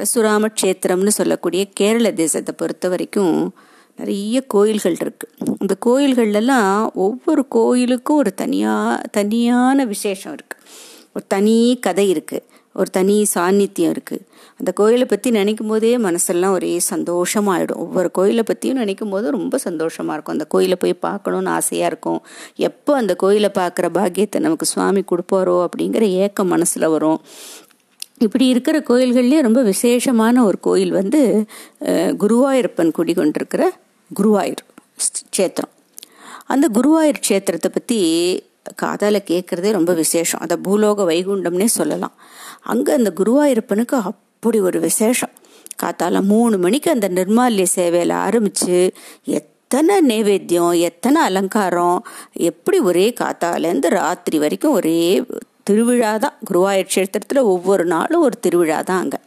பரசுராம க்ஷேத்திரம்னு சொல்லக்கூடிய கேரள தேசத்தை பொறுத்த வரைக்கும் நிறைய கோயில்கள் இருக்குது இந்த கோயில்கள்லாம் ஒவ்வொரு கோயிலுக்கும் ஒரு தனியா தனியான விசேஷம் இருக்குது ஒரு தனி கதை இருக்குது ஒரு தனி சாநித்தியம் இருக்குது அந்த கோயிலை பற்றி நினைக்கும் போதே மனசெல்லாம் ஒரே சந்தோஷமாயிடும் ஒவ்வொரு கோயிலை பற்றியும் நினைக்கும் போது ரொம்ப சந்தோஷமாக இருக்கும். அந்த கோயிலை போய் பார்க்கணுன்னு ஆசையாக இருக்கும். எப்போ அந்த கோயிலை பார்க்குற பாக்கியத்தை நமக்கு சுவாமி கொடுப்பாரோ அப்படிங்கிற ஏக்கம் மனசில் வரும். இப்படி இருக்கிற கோயில்கள்லேயே ரொம்ப விசேஷமான ஒரு கோயில் வந்து குருவாயூரப்பன் குடிகொண்டிருக்கிற குருவாயூர் க்ஷேத்திரம். அந்த குருவாயூர் சேத்திரத்தை பற்றி காதால் கேட்குறதே ரொம்ப விசேஷம். அதை பூலோக வைகுண்டம்னே சொல்லலாம். அங்கே அந்த குருவாயூரப்பனுக்கு அப்படி ஒரு விசேஷம். காத்தால மூணு மணிக்கு அந்த நிர்மால்ய சேவையில் ஆரம்பித்து எத்தனை நைவேத்தியம் எத்தனை அலங்காரம் எப்படி ஒரே காத்தாலேருந்து ராத்திரி வரைக்கும் ஒரே திருவிழா தான் குருவாயூர் கஷேத்திரத்தில் ஒவ்வொரு நாளும் ஒரு திருவிழா தான் அங்கே.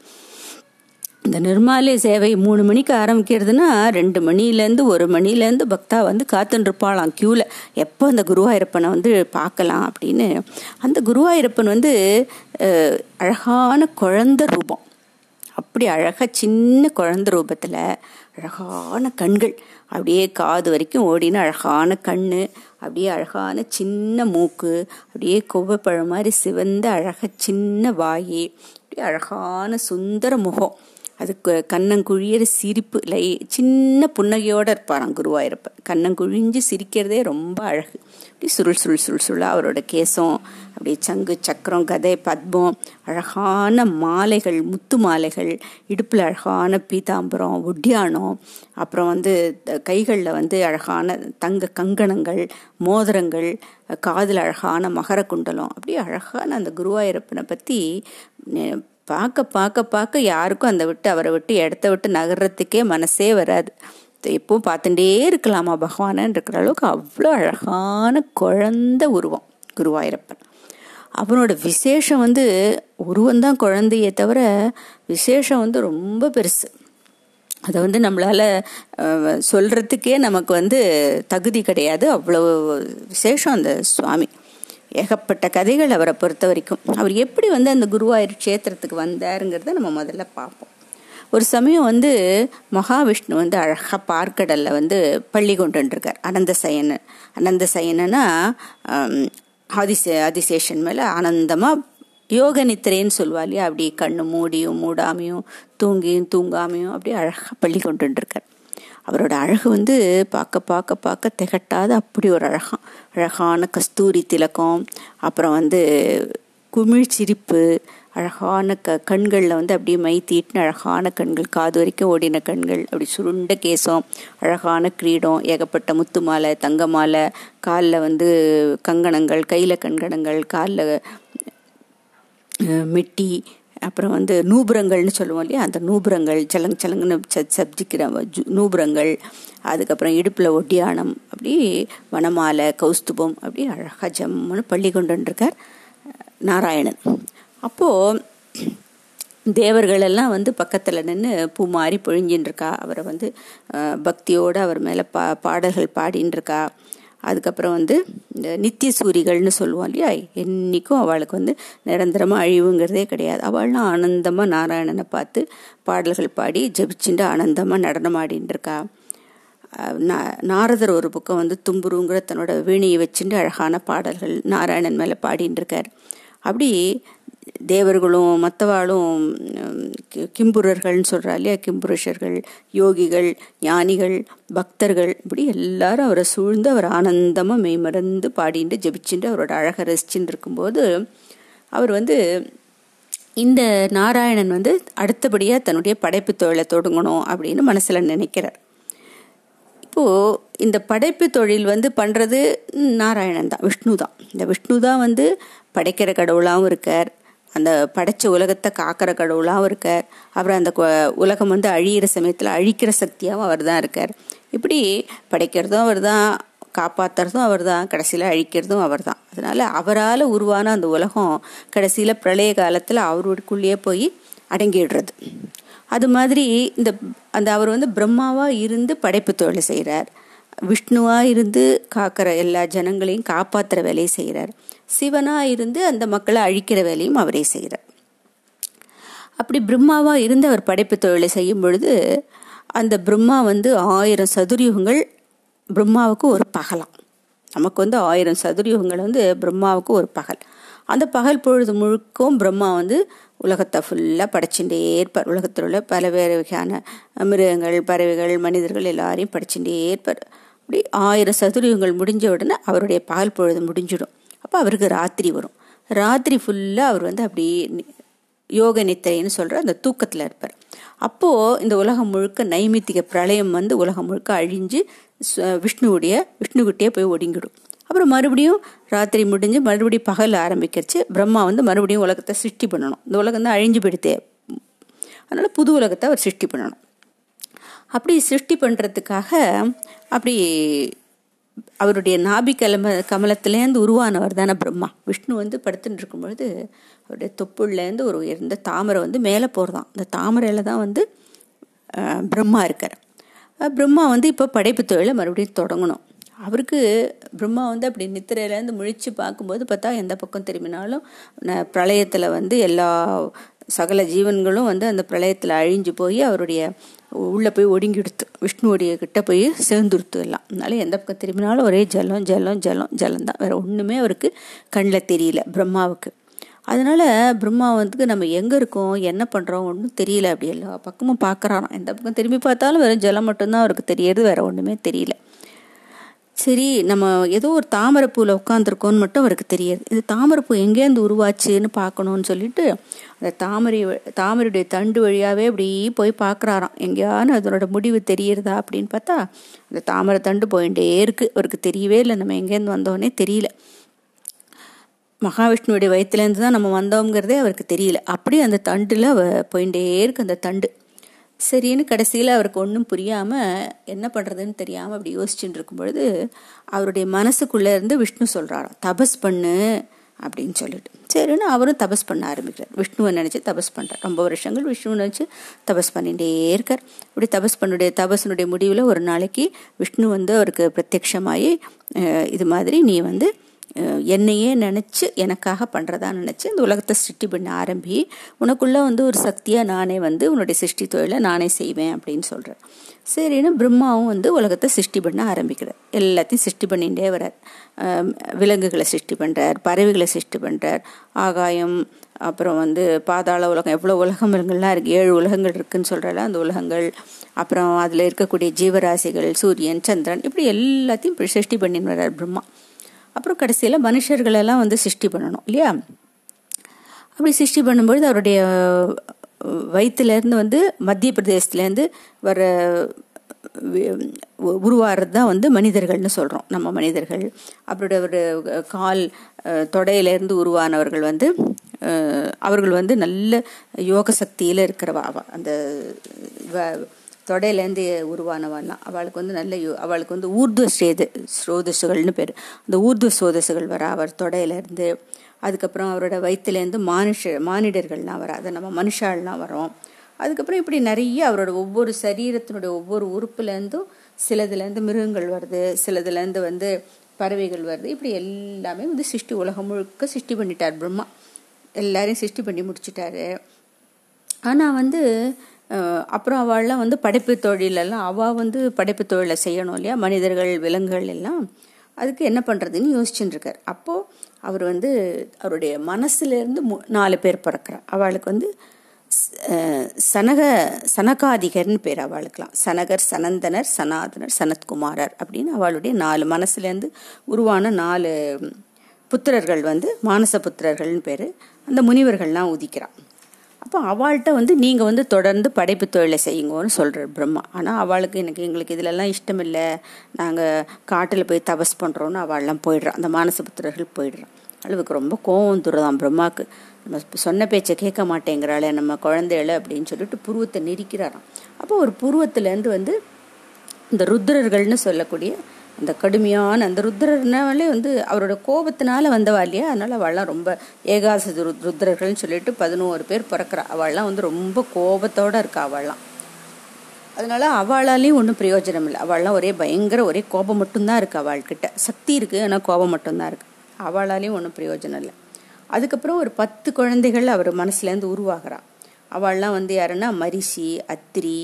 இந்த நிர்மாலய சேவை மூணு மணிக்கு ஆரம்பிக்கிறதுனா ரெண்டு மணிலேருந்து ஒரு மணிலேருந்து பக்தா வந்து காத்துருப்பாளாம் இருப்பாளாம் க்யூவில் எப்போ அந்த குருவாயூரப்பனை வந்து பார்க்கலாம் அப்படின்னு. அந்த குருவாயூரப்பன் வந்து அழகான குழந்த ரூபம். அப்படி அழகாக சின்ன குழந்த ரூபத்தில் அழகான கண்கள். அப்படியே காது வரைக்கும் ஓடின அழகான கண் அப்படியே அழகான சின்ன மூக்கு அப்படியே கொவ்வைப்பழம் மாதிரி சிவந்த அழக சின்ன வாயி அப்படியே அழகான சுந்தர முகம். அதுக்கு கண்ணங்குழியிற சிரிப்பு லை சின்ன புன்னகையோடு இருப்பாராம் குருவாயிருப்ப கண்ணங்குழிஞ்சு சிரிக்கிறதே ரொம்ப அழகு. அப்படி சுருள் சுருள் சுருள் சுருளாக அவரோட கேசம் அப்படி சங்கு சக்கரம் கதை பத்மம் அழகான மாலைகள் முத்து மாலைகள் இடுப்பில் அழகான பீதாம்பரம் ஒட்டியானம் அப்புறம் வந்து கைகளில் வந்து அழகான தங்க கங்கணங்கள் மோதிரங்கள் காதில் அழகான மகர குண்டலம் அப்படி அழகான அந்த குருவாயூரப்பனை பற்றி பார்க்க பார்க்க பார்க்க யாருக்கும் அந்த விட்டு அவரை விட்டு இடத்த விட்டு நகர்றதுக்கே மனசே வராது. எப்பவும் பார்த்துட்டே இருக்கலாமா? பகவானன் இருக்கிற அளவுக்கு அவ்வளோ அழகான குழந்த உருவம் குருவாயிரப்பன். அவனோட விசேஷம் வந்து உருவந்தான் குழந்தையே தவிர விசேஷம் வந்து ரொம்ப பெருசு. அதை வந்து நம்மளால் சொல்கிறதுக்கே நமக்கு வந்து தகுதி கிடையாது. அவ்வளோ விசேஷம் அந்த சுவாமி. ஏகப்பட்ட கதைகள் அவரை பொறுத்த வரைக்கும். அவர் எப்படி வந்து அந்த குருவாயூர் க்ஷேத்திரத்துக்கு வந்தாருங்கிறத நம்ம முதல்ல பார்ப்போம். ஒரு சமயம் வந்து மகாவிஷ்ணு வந்து அழகாக பார்க்கடலில் வந்து பள்ளி கொண்டுருக்கார் அனந்த சயனன் அனந்த சயனனா ஆதிசே ஆதிசேஷன் மேலே ஆனந்தமாக யோக நித்திரைன்னு சொல்லுவா இல்லையா? அப்படி கண்ணு மூடியும் மூடாமையும் தூங்கியும் தூங்காமையும் அப்படியே அழகாக பள்ளி கொண்டுருக்கார் அவரோட அழகு வந்து பார்க்க பார்க்க பார்க்க திகட்டாத அப்படி ஒரு அழகாம் அழகான கஸ்தூரி திலக்கம் அப்புறம் வந்து குமிழ் சிரிப்பு அழகான க கண்களில் வந்து அப்படியே மை தீட்டின அழகான கண்கள் காது வரைக்கும் ஓடின கண்கள் அப்படி சுருண்ட கேசம் அழகான கிரீடம் ஏகப்பட்ட முத்து மாலை தங்க மாலை காலில் வந்து கங்கணங்கள் கையில் கண்கணங்கள் காலில் மெட்டி அப்புறம் வந்து நூபுரங்கள்னு சொல்லுவோம் இல்லையா? அந்த நூபுரங்கள் சலங் சலங்குன்னு சப்ஜிக்கிற நூபுரங்கள் அதுக்கப்புறம் இடுப்பில் ஒட்டியானம் அப்படி வனமாலை கௌஸ்துபம் அப்படி அழகாக ஜம்முன்னு பள்ளி கொண்டுருக்கார் நாராயணன். அப்போது தேவர்கள் எல்லாம் வந்து பக்கத்தில் நின்று பூ மாறி பொழிஞ்சின்னு இருக்கா அவரை வந்து பக்தியோடு அவர் மேலே பா பாடல்கள் பாடின்னு இருக்கா அதுக்கப்புறம் வந்து இந்த நித்திய சூரிகள்னு சொல்லுவோம் இல்லையா? என்றைக்கும் அவளுக்கு வந்து நிரந்தரமாக அழிவுங்கிறதே கிடையாது. அவள்லாம் ஆனந்தமாக நாராயணனை பார்த்து பாடல்கள் பாடி ஜபிச்சுட்டு ஆனந்தமாக நடனம் ஆடின்னு இருக்கா நாரதர் ஒரு பக்கம் வந்து தும்புருங்கிற தன்னோட வீணையை வச்சுட்டு அழகான பாடல்கள் நாராயணன் மேலே பாடின்னு இருக்கார் அப்படி தேவர்களும் மற்றவாளும் கிம்புரர்கள்னு சொல்கிறா இல்லையா? கிம்புருஷர்கள் யோகிகள் ஞானிகள் பக்தர்கள் இப்படி எல்லாரும் அவரை சூழ்ந்து அவர் ஆனந்தமாக மெய்மறந்து பாடிட்டு ஜபிச்சுட்டு அவரோட அழகை ரசிச்சுட்டு இருக்கும்போது அவர் வந்து இந்த நாராயணன் வந்து அடுத்தபடியாக தன்னுடைய படைப்பு தொழிலை தொடங்கணும் அப்படின்னு மனசில் நினைக்கிறார். இப்போது இந்த படைப்பு தொழில் வந்து பண்ணுறது நாராயணன் தான் விஷ்ணு தான் இந்த விஷ்ணு தான் வந்து படைக்கிற கடவுளாகவும் இருக்கார். அந்த படைச்ச உலகத்தை காக்கிற கடவுளாகவும் இருக்கார். அப்புறம் அந்த உலகம் வந்து அழியிற சமயத்தில் அழிக்கிற சக்தியாகவும் அவர் தான் இருக்கார். இப்படி படைக்கிறதும் அவர் தான் காப்பாற்றுறதும் அவர் தான் கடைசியில் அழிக்கிறதும் அவர் தான் அதனால் அவரால் உருவான அந்த உலகம் கடைசியில் பிரளய காலத்தில் அவருக்குள்ளேயே போய் அடங்கிடுறது. அது மாதிரி இந்த அந்த அவர் வந்து பிரம்மாவாக இருந்து படைப்பு தொழில் செய்கிறார் விஷ்ணுவாக இருந்து காக்கிற எல்லா ஜனங்களையும் காப்பாற்றுற வேலையை செய்கிறார் சிவனாக இருந்து அந்த மக்களை அழிக்கிற வேலையும் அவரே செய்கிறார். அப்படி பிரம்மாவாக இருந்து அவர் படைப்பு தொழிலை செய்யும் பொழுது அந்த பிரம்மா வந்து ஆயிரம் சதுர்யுகங்கள் பிரம்மாவுக்கு ஒரு பகலாம். நமக்கு வந்து ஆயிரம் சதுர்யுகங்கள் வந்து பிரம்மாவுக்கு ஒரு பகல். அந்த பகல் பொழுது முழுக்கும் பிரம்மா வந்து உலகத்தை ஃபுல்லாக படைச்சுட்டே இருப்பார். உலகத்தில் உள்ள பல வேறு வகையான மிருகங்கள் பறவைகள் மனிதர்கள் எல்லாரையும் படைச்சுட்டே இருப்பார். அப்படி ஆயிரம் சதுரியுகங்கள் முடிஞ்ச உடனே அவருடைய பகல் பொழுது முடிஞ்சிடும். அப்போ அவருக்கு ராத்திரி வரும். ராத்திரி ஃபுல்லாக அவர் வந்து அப்படி யோக நித்திரைன்னு சொல்கிற அந்த தூக்கத்தில் இருப்பார். அப்போது இந்த உலகம் முழுக்க நைமித்திக பிரளயம் வந்து உலகம் முழுக்க அழிஞ்சு விஷ்ணுவுடைய விஷ்ணுக்கிட்டே போய் ஒடுங்கிடும். அப்புறம் மறுபடியும் ராத்திரி முடிஞ்சு மறுபடியும் பகல் ஆரம்பிக்கிறச்சு பிரம்மா வந்து மறுபடியும் உலகத்தை சிருஷ்டி பண்ணணும். இந்த உலகம் தான் அழிஞ்சு போயிடுத்தே அதனால் புது உலகத்தை அவர் சிருஷ்டி பண்ணணும். அப்படி சிருஷ்டி பண்ணுறதுக்காக அப்படி அவருடைய நாபி கலம கமலத்திலேருந்து உருவானவர் தானே பிரம்மா. விஷ்ணு வந்து படுத்துட்டு பொழுது அவருடைய தொப்புள்லேருந்து ஒரு உயர்ந்த தாமரை வந்து மேலே போகிறதான் அந்த தாமரையில் தான் வந்து பிரம்மா இருக்கார். பிரம்மா வந்து இப்போ படைப்பு தொழிலை மறுபடியும் தொடங்கணும். அவருக்கு பிரம்மா வந்து அப்படி நித்திரையிலேருந்து முழிச்சு பார்க்கும்போது பார்த்தா எந்த பக்கம் திரும்பினாலும் பிரளயத்தில் வந்து எல்லா சகல ஜீவன்களும் வந்து அந்த பிரளயத்தில் அழிஞ்சு போய் அவருடைய உள்ளே போய் ஒடுங்கிடுத்து விஷ்ணுவோடைய கிட்ட போய் சேர்ந்துருத்து எல்லாம். அதனால எந்த பக்கம் திரும்பினாலும் ஒரே ஜலம் ஜலம் ஜலம் ஜலம் தான். வேறு ஒன்றுமே அவருக்கு கண்ணில் தெரியல பிரம்மாவுக்கு. அதனால் பிரம்மா வந்து நம்ம எங்கே இருக்கோம் என்ன பண்ணுறோம் ஒன்றும் தெரியல அப்படி எல்லா பக்கமும் பார்க்குறாராம். எந்த பக்கம் திரும்பி பார்த்தாலும் வெறும் ஜலம் மட்டும்தான் அவருக்கு தெரியறது வேறு ஒன்றுமே தெரியல. சரி நம்ம ஏதோ ஒரு தாமரைப்பூவில் உட்காந்துருக்கோன்னு மட்டும் அவருக்கு தெரியாது. இது தாமரைப்பூ எங்கேருந்து உருவாச்சுன்னு பார்க்கணுன்னு சொல்லிட்டு அந்த தாமரை தாமரையுடைய தண்டு வழியாகவே அப்படி போய் பார்க்குறாராம். எங்கேயானு அதனோட முடிவு தெரியறதா அப்படின்னு பார்த்தா அந்த தாமரை தண்டு போயிட்டே இருக்குது அவருக்கு தெரியவே இல்லை. நம்ம எங்கேருந்து வந்தோன்னே தெரியல. மகாவிஷ்ணுவுடைய வயிற்றுலேருந்து தான் நம்ம வந்தோங்கிறதே அவருக்கு தெரியல. அப்படி அந்த தண்டில் போயிட்டே இருக்கு அந்த தண்டு. சரின்னு கடைசியில் அவருக்கு ஒன்றும் புரியாமல் என்ன பண்ணுறதுன்னு தெரியாமல் அப்படி யோசிச்சுட்டு இருக்கும் பொழுது அவருடைய மனசுக்குள்ளே இருந்து விஷ்ணு சொல்கிறாராம் தபஸ் பண்ணு அப்படின்னு சொல்லிட்டு. சரின்னு அவரும் தபஸ் பண்ண ஆரம்பிக்கிறார். விஷ்ணுவை நினச்சி தபஸ் பண்ணுறார் ரொம்ப வருஷங்கள் விஷ்ணுவை நினச்சி தபஸ் பண்ணிகிட்டே இருக்கார். இப்படி தபஸ் பண்ணுடைய தபஸினுடைய முடிவில் ஒரு நாளைக்கு விஷ்ணு வந்து அவருக்கு பிரத்யட்சமாகி இது மாதிரி நீ வந்து என்னையே நினச்சி எனக்காக பண்ணுறதா நினச்சி இந்த உலகத்தை சிருஷ்டி பண்ண ஆரம்பி உனக்குள்ளே வந்து ஒரு சக்தியாக நானே வந்து உன்னுடைய சிருஷ்டி தொழிலை நானே செய்வேன் அப்படின்னு சொல்கிறேன் சரின்னு பிரம்மாவும் வந்து உலகத்தை சிருஷ்டி பண்ண ஆரம்பிக்கிறார். எல்லாத்தையும் சிருஷ்டி பண்ணிகிட்டே வரார் விலங்குகளை சிருஷ்டி பண்ணுறார் பறவைகளை சிருஷ்டி பண்ணுறார் ஆகாயம் அப்புறம் வந்து பாதாள உலகம் எவ்வளோ உலகங்கள்லாம் இருக்குது ஏழு உலகங்கள் இருக்குதுன்னு சொல்கிறால அந்த உலகங்கள் அப்புறம் அதில் இருக்கக்கூடிய ஜீவராசிகள் சூரியன் சந்திரன் இப்படி எல்லாத்தையும் சிருஷ்டி பண்ணின்னு வர்றார் பிரம்மா. அப்புறம் கடைசியில் மனுஷர்களெல்லாம் வந்து சிருஷ்டி பண்ணணும் இல்லையா? அப்படி சிருஷ்டி பண்ணும்பொழுது அவருடைய வயிற்றுலேருந்து வந்து மத்திய பிரதேசத்துலேருந்து வர உருவாகிறது தான் வந்து மனிதர்கள்னு சொல்கிறோம் நம்ம மனிதர்கள். அப்படி ஒரு கால் தொடையிலேருந்து உருவானவர்கள் வந்து அவர்கள் வந்து நல்ல யோக சக்தியில் இருக்கிறவா அந்த தொடையிலேருந்து உருவானவாள்லாம். அவளுக்கு வந்து நல்ல அவளுக்கு வந்து ஊர்துவ சேது ஸ்ரோதசுகள்னு பேர். அந்த ஊர்துவ சோதசுகள் வர அவர் தொடையிலேருந்து. அதுக்கப்புறம் அவரோட வயிற்றுலேருந்து மானுஷ மானிடர்கள்லாம் வர. அதை நம்ம மனுஷாள்லாம் வரோம் அதுக்கப்புறம் இப்படி நிறைய அவரோட ஒவ்வொரு சரீரத்தினுடைய ஒவ்வொரு உறுப்புலேருந்தும் சிலதுலேருந்து மிருகங்கள் வருது. சிலதுலேருந்து வந்து பறவைகள் வருது. இப்படி எல்லாமே வந்து சிருஷ்டி உலகம் முழுக்க சிருஷ்டி பண்ணிட்டார் பிரம்மா. எல்லாரையும் சிருஷ்டி பண்ணி முடிச்சிட்டாரு. ஆனால் வந்து அப்புறம் அவள்லாம் வந்து படைப்பு தொழிலெல்லாம் அவள் வந்து படைப்பு தொழிலை செய்யணும் இல்லையா? மனிதர்கள் விலங்குகள் எல்லாம். அதுக்கு என்ன பண்ணுறதுன்னு யோசிச்சுட்டு இருக்கார். அப்போது அவர் வந்து அவருடைய மனசுலேருந்து நாலு பேர் பிறக்கிறார். அவளுக்கு வந்து சனக சனகாதிகர்னு பேர் அவளுக்கெல்லாம். சனகர் சனந்தனர் சனாதனர் சனத்குமாரர் அப்படின்னு அவளுடைய நாலு மனசுலேருந்து உருவான நாலு புத்திரர்கள் வந்து மானச புத்திரர்கள்னு பேர். அந்த முனிவர்கள்லாம் உதிக்கிறான் அப்போ அவள்கிட்ட வந்து நீங்கள் வந்து தொடர்ந்து படைப்பு தொழிலை செய்யுங்கன்னு சொல்கிறார் பிரம்மா. ஆனால் அவளுக்கு எனக்கு எங்களுக்கு இதிலெல்லாம் இஷ்டம் இல்லை நாங்கள் காட்டில் போய் தபஸ் பண்ணுறோன்னு அவள்லாம் போயிடுறான் அந்த மானசபுத்திரர்கள் போயிடுறான் அளவுக்கு ரொம்ப கோவம் துறதான் பிரம்மாவுக்கு நம்ம சொன்ன பேச்சை கேட்க மாட்டேங்கிறாளே நம்ம குழந்தைகள அப்படின்னு சொல்லிட்டு புருவத்தை நெரிக்கிறாராம். அப்போ ஒரு புருவத்துலேருந்து வந்து இந்த ருத்ரர்கள்னு சொல்லக்கூடிய அந்த கடுமையான அந்த ருத்ரர்னாலே வந்து அவரோட கோபத்தினால வந்தவா இல்லையா? அதனால அவள்லாம் ரொம்ப ஏகாச ருத்ரர்கள்னு சொல்லிட்டு பதினோரு பேர் பிறக்கிறா. அவள்லாம் வந்து ரொம்ப கோபத்தோட இருக்கா அவள்லாம் அதனால அவளாலையும் ஒன்றும் பிரயோஜனம் இல்லை. அவள்லாம் ஒரே பயங்கர ஒரே கோபம் மட்டும்தான் இருக்கு அவள்கிட்ட. சக்தி இருக்கு ஆனால் கோபம் மட்டும்தான் இருக்கு. அவளாலையும் ஒன்றும் பிரயோஜனம் இல்லை. அதுக்கப்புறம் ஒரு பத்து குழந்தைகள் அவர் மனசுலேருந்து உருவாகிறான் அவள்லாம் வந்து யாருன்னா? மரிசி அத்திரி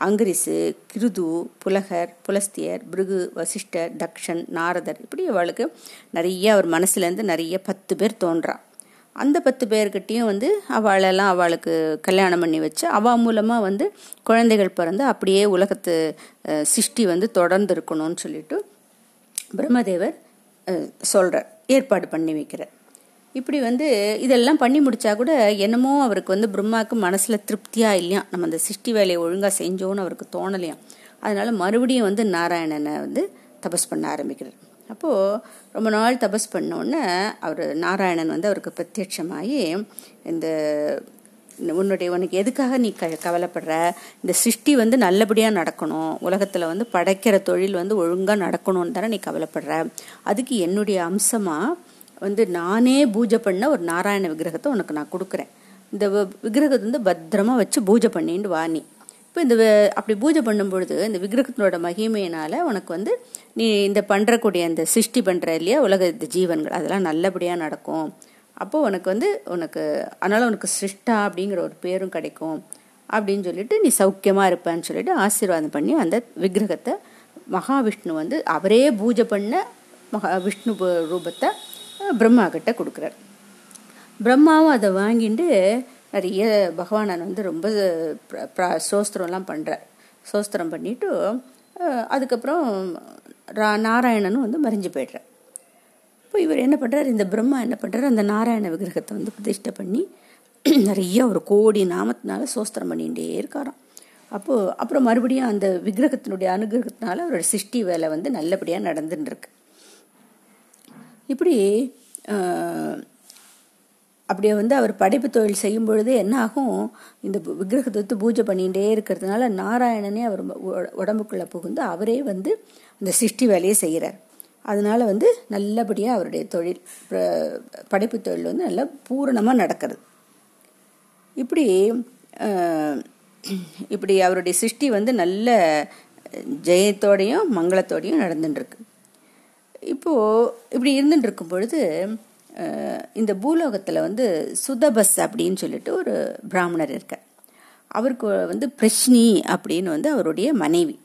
அங்கிரிசு கிருது புலகர் புலஸ்தியர் பிருகு வசிஷ்டர் தக்ஷன் நாரதர் இப்படி அவளுக்கு நிறைய அவர் மனசுலேருந்து நிறைய பத்து பேர் தோன்றான் அந்த பத்து பேர்கிட்டையும் வந்து அவளெல்லாம் அவளுக்கு கல்யாணம் பண்ணி வச்சு அவள் மூலமாக வந்து குழந்தைகள் பிறந்து அப்படியே உலகத்து சிருஷ்டி வந்து தொடர்ந்து இருக்கணும்னு சொல்லிட்டு பிரம்மதேவர் சொல்கிறார் ஏற்பாடு பண்ணி வைக்கிறார். இப்படி வந்து இதெல்லாம் பண்ணி முடித்தா கூட என்னமோ அவருக்கு வந்து பிரம்மாவுக்கு மனசில் திருப்தியாக இல்லையா? நம்ம அந்த சிருஷ்டி வேலையை ஒழுங்காக செஞ்சோன்னு அவருக்கு தோணலையாம் அதனால் மறுபடியும் வந்து நாராயணனை வந்து தபஸ் பண்ண ஆரம்பிக்கிறார். அப்போது ரொம்ப நாள் தபஸ் பண்ணோடனே அவர் நாராயணன் வந்து அவருக்கு பிரத்யட்சமாகி இந்த உன்னுடைய உனக்கு எதுக்காக நீ க கவலைப்படுற? இந்த சிருஷ்டி வந்து நல்லபடியாக நடக்கணும். உலகத்தில் வந்து படைக்கிற தொழில் வந்து ஒழுங்காக நடக்கணும்னு தானே நீ கவலைப்படுற? அதுக்கு என்னுடைய அம்சமாக வந்து நானே பூஜை பண்ண ஒரு நாராயண விக்கிரகத்தை உனக்கு நான் கொடுக்குறேன். இந்த விக்கிரகத்தை வந்து பத்திரமா வச்சு பூஜை பண்ணிட்டு வா நீ. இப்போ இந்த அப்படி பூஜை பண்ணும் பொழுது இந்த விக்கிரகத்தினோட மகிமையினால் உனக்கு வந்து நீ இந்த பண்ணுறக்கூடிய அந்த சிருஷ்டி பண்ணுற இல்லையா உலக ஜீவன்கள் அதெல்லாம் நல்லபடியாக நடக்கும். அப்போது உனக்கு வந்து உனக்கு அதனால் உனக்கு சிருஷ்டா அப்படிங்கிற ஒரு பேரும் கிடைக்கும். அப்படின்னு சொல்லிட்டு நீ சௌக்கியமாக இருப்பேன்னு சொல்லிட்டு ஆசீர்வாதம் பண்ணி அந்த விக்கிரகத்தை மகாவிஷ்ணு வந்து அவரே பூஜை பண்ண மகா விஷ்ணு ரூபத்தை பிரம்மா கிட்ட கொடுக்குறார். பிரம்மாவும் அதை வாங்கிட்டு நிறைய பகவானன் வந்து ரொம்ப சோஸ்திரம்லாம் பண்ணுறார் சோஸ்திரம் பண்ணிவிட்டு அதுக்கப்புறம் ரா நாராயணனும் வந்து மறைஞ்சு போய்ட்றார். இப்போ இவர் என்ன பண்ணுறாரு இந்த பிரம்மா என்ன பண்ணுறாரு அந்த நாராயண விக்கிரகத்தை வந்து பிரதிஷ்டை பண்ணி நிறைய ஒரு கோடி நாமத்தினால சோஸ்திரம் பண்ணிகிட்டே இருக்காராம். அப்போது அப்புறம் மறுபடியும் அந்த விக்கிரகத்தினுடைய அனுகிரகத்தினால அவரோட சிருஷ்டி வேலை வந்து நல்லபடியாக நடந்துட்டுருக்கு. இப்படி அப்படியே வந்து அவர் படைப்பு தொழில் செய்யும் பொழுது என்ன ஆகும்? இந்த விக்கிரகத்தை வந்து பூஜை பண்ணிகிட்டே இருக்கிறதுனால நாராயணனே அவர் உடம்புக்குள்ளே புகுந்து அவரே வந்து அந்த சிருஷ்டி வேலையை செய்கிறார். அதனால் வந்து நல்லபடியாக அவருடைய தொழில் படைப்பு தொழில் வந்து நல்லா பூரணமாக நடக்கிறது. இப்படி இப்படி அவருடைய சிருஷ்டி வந்து நல்ல ஜெயத்தோடையும் மங்களத்தோடையும் நடந்துட்டுருக்கு. இப்போது இப்படி இருந்துட்டு இருக்கும் பொழுது இந்த பூலோகத்தில் வந்து சுதபஸ் அப்படின்னு சொல்லிட்டு ஒரு பிராமணர் இருக்கார். அவருக்கு வந்து பிரஷ்னி அப்படின்னு வந்து அவருடைய மனைவி.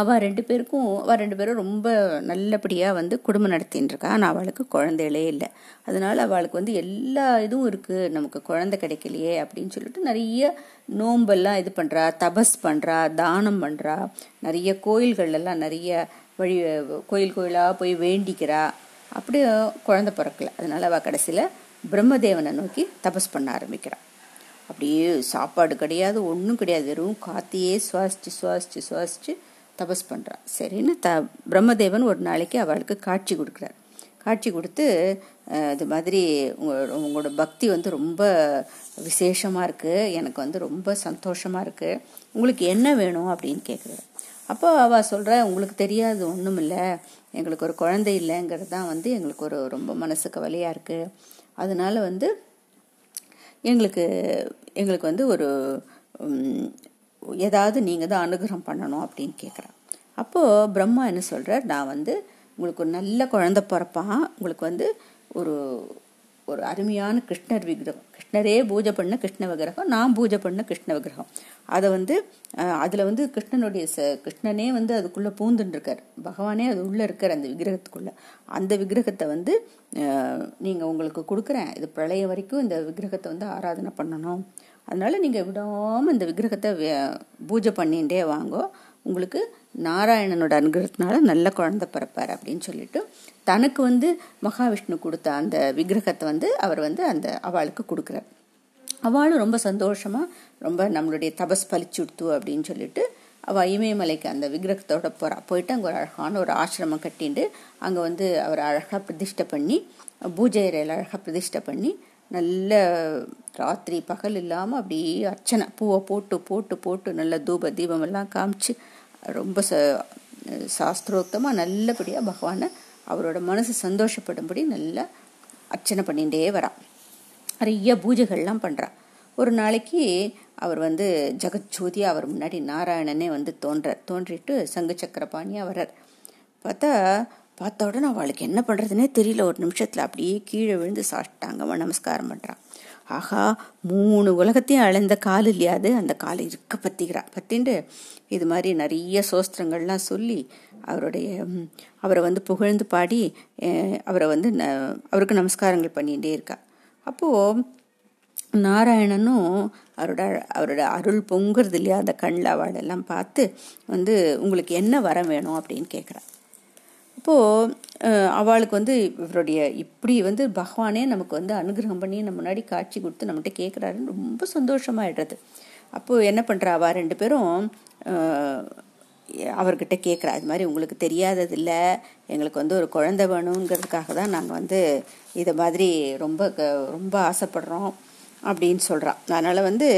அவள் ரெண்டு பேருக்கும் அவள் ரெண்டு பேரும் ரொம்ப நல்லபடியாக வந்து குடும்பம் நடத்தின்னு இருக்கா ஆனால் அவளுக்கு குழந்தைகளே இல்லை. அதனால அவளுக்கு வந்து எல்லா இதுவும் இருக்குது நமக்கு குழந்தை கிடைக்கலையே அப்படின்னு சொல்லிட்டு நிறைய நோம்பெல்லாம் இது பண்ணுறா தபஸ் பண்ணுறா தானம் பண்ணுறா நிறைய கோயில்கள்லாம் நிறைய வழி கோயில் கோயிலாக போய் வேண்டிக்கிறா? அப்படியே குழந்தை பிறக்கல. அதனால அவள் கடைசியில் பிரம்மதேவனை நோக்கி தபஸ் பண்ண ஆரம்பிக்கிறாள் அப்படியே சாப்பாடு கிடையாது ஒன்றும் கிடையாது. வெறும் காத்தியே சுவாசிச்சு சுவாசிச்சு சுவாசிச்சு தபஸ் பண்ணுறான் சரின்னு த பிரம்மதேவன் ஒரு நாளைக்கு அவளுக்கு காட்சி கொடுக்குறார். காட்சி கொடுத்து இது மாதிரி உங்களோட பக்தி வந்து ரொம்ப விசேஷமாக இருக்குது எனக்கு வந்து ரொம்ப சந்தோஷமாக இருக்குது உங்களுக்கு என்ன வேணும் அப்படின்னு கேட்குறாரு அப்போ அவள் சொல்கிற உங்களுக்கு தெரியாது ஒன்றும் இல்லை எங்களுக்கு ஒரு குழந்தை இல்லைங்கிறது தான் வந்து எங்களுக்கு ஒரு ரொம்ப மனசு கவலையாக இருக்குது அதனால் வந்து எங்களுக்கு எங்களுக்கு வந்து ஒரு ஏதாவது நீங்கள் தான் அனுகிரகம் பண்ணணும் அப்படின்னு கேட்குறான் அப்போது பிரம்மா என்ன சொல்கிறார் நான் வந்து உங்களுக்கு ஒரு நல்ல குழந்த பிறப்பான் உங்களுக்கு வந்து ஒரு ஒரு அருமையான கிருஷ்ணர் விக்கிரகம். கிருஷ்ணரே பூஜை பண்ண கிருஷ்ண விக்கிரகம் நான் பூஜை பண்ண கிருஷ்ண விக்கிரகம். அதை வந்து அதில் வந்து கிருஷ்ணனுடைய ச கிருஷ்ணனே வந்து அதுக்குள்ளே பூந்துட்டுருக்கார் பகவானே அது உள்ளே இருக்கார் அந்த விக்கிரகத்துக்குள்ளே. அந்த விக்கிரகத்தை வந்து நீங்கள் உங்களுக்கு கொடுக்குறேன். இது பிரளயம் வரைக்கும் இந்த விக்கிரகத்தை வந்து ஆராதனை பண்ணணும். அதனால் நீங்கள் விடாமல் இந்த விக்கிரகத்தை பூஜை பண்ணிகிட்டே வாங்கோ. உங்களுக்கு நாராயணனோட அனுகிரகத்தினால நல்ல குழந்தை பிறப்பார் அப்படின்னு சொல்லிட்டு தனக்கு வந்து மகாவிஷ்ணு கொடுத்த அந்த விக்கிரகத்தை வந்து அவர் வந்து அந்த அவளுக்கு கொடுக்குறார். அவளும் ரொம்ப சந்தோஷமாக ரொம்ப நம்மளுடைய தபஸ் பலிச்சுடுத்து அப்படின்னு சொல்லிட்டு அவள் இமயமலைக்கு அந்த விக்கிரகத்தோட போகிறா போயிட்டு அங்கே ஒரு அழகான ஒரு ஆசிரமம் கட்டிட்டு அங்கே வந்து அவர் அழகாக பிரதிஷ்டை பண்ணி பூஜை அறையில் அழகாக பிரதிஷ்டை பண்ணி நல்ல ராத்திரி பகல் இல்லாமல் அப்படியே அர்ச்சனை பூவை போட்டு போட்டு போட்டு நல்ல தூப தீபம் எல்லாம் காமிச்சு ரொம்ப ச சாஸ்திரோக்தமாக நல்லபடியாக பகவானை அவரோட மனசு சந்தோஷப்படும்படி நல்லா அர்ச்சனை பண்ணிகிட்டே வரான் நிறைய பூஜைகள்லாம் பண்ணுறான் ஒரு நாளைக்கு அவர் வந்து ஜெகஜோதியாக அவர் முன்னாடி நாராயணனே வந்து தோன்றார். தோன்றிட்டு சங்கு சக்கரபாணியாக வர்றார். பார்த்தா பார்த்த உடனே அவளுக்கு என்ன பண்ணுறதுனே தெரியல. ஒரு நிமிஷத்தில் அப்படியே கீழே விழுந்து சாப்பிட்டாங்க நமஸ்காரம் பண்ணுறான் ஆஹா மூணு உலகத்தையும் அழைந்த கால் இல்லையாது அந்த காலை இருக்க பத்திக்கிறா. பத்திண்டு இது மாதிரி நிறைய சோஸ்திரங்கள்லாம் சொல்லி அவருடைய அவரை வந்து புகழ்ந்து பாடி அவரை வந்து அவருக்கு நமஸ்காரங்கள் பண்ணிகிட்டே இருக்கா. அப்போது நாராயணனும் அவரோட அவரோட அருள் பொங்குறது இல்லையா? அந்த கண்ணில் அவளெல்லாம் பார்த்து வந்து உங்களுக்கு என்ன வரம் வேணும்? அப்படின்னு கேட்குறா அப்போது அவளுக்கு வந்து இவருடைய இப்படி வந்து பகவானே நமக்கு வந்து அனுகிரகம் பண்ணி நம்ம முன்னாடி காட்சி கொடுத்து நம்மகிட்ட கேட்குறாருன்னு ரொம்ப சந்தோஷமாயிடுறது. அப்போது என்ன பண்ணுறா அவள் ரெண்டு பேரும் அவர்கிட்ட கேட்குறா இது மாதிரி உங்களுக்கு தெரியாதது இல்லை எங்களுக்கு வந்து ஒரு குழந்தை வேணுங்கிறதுக்காக தான் நாங்கள் வந்து இதை மாதிரி ரொம்ப ரொம்ப ஆசைப்படுறோம். அப்படின்னு சொல்கிறான் அதனால் வந்து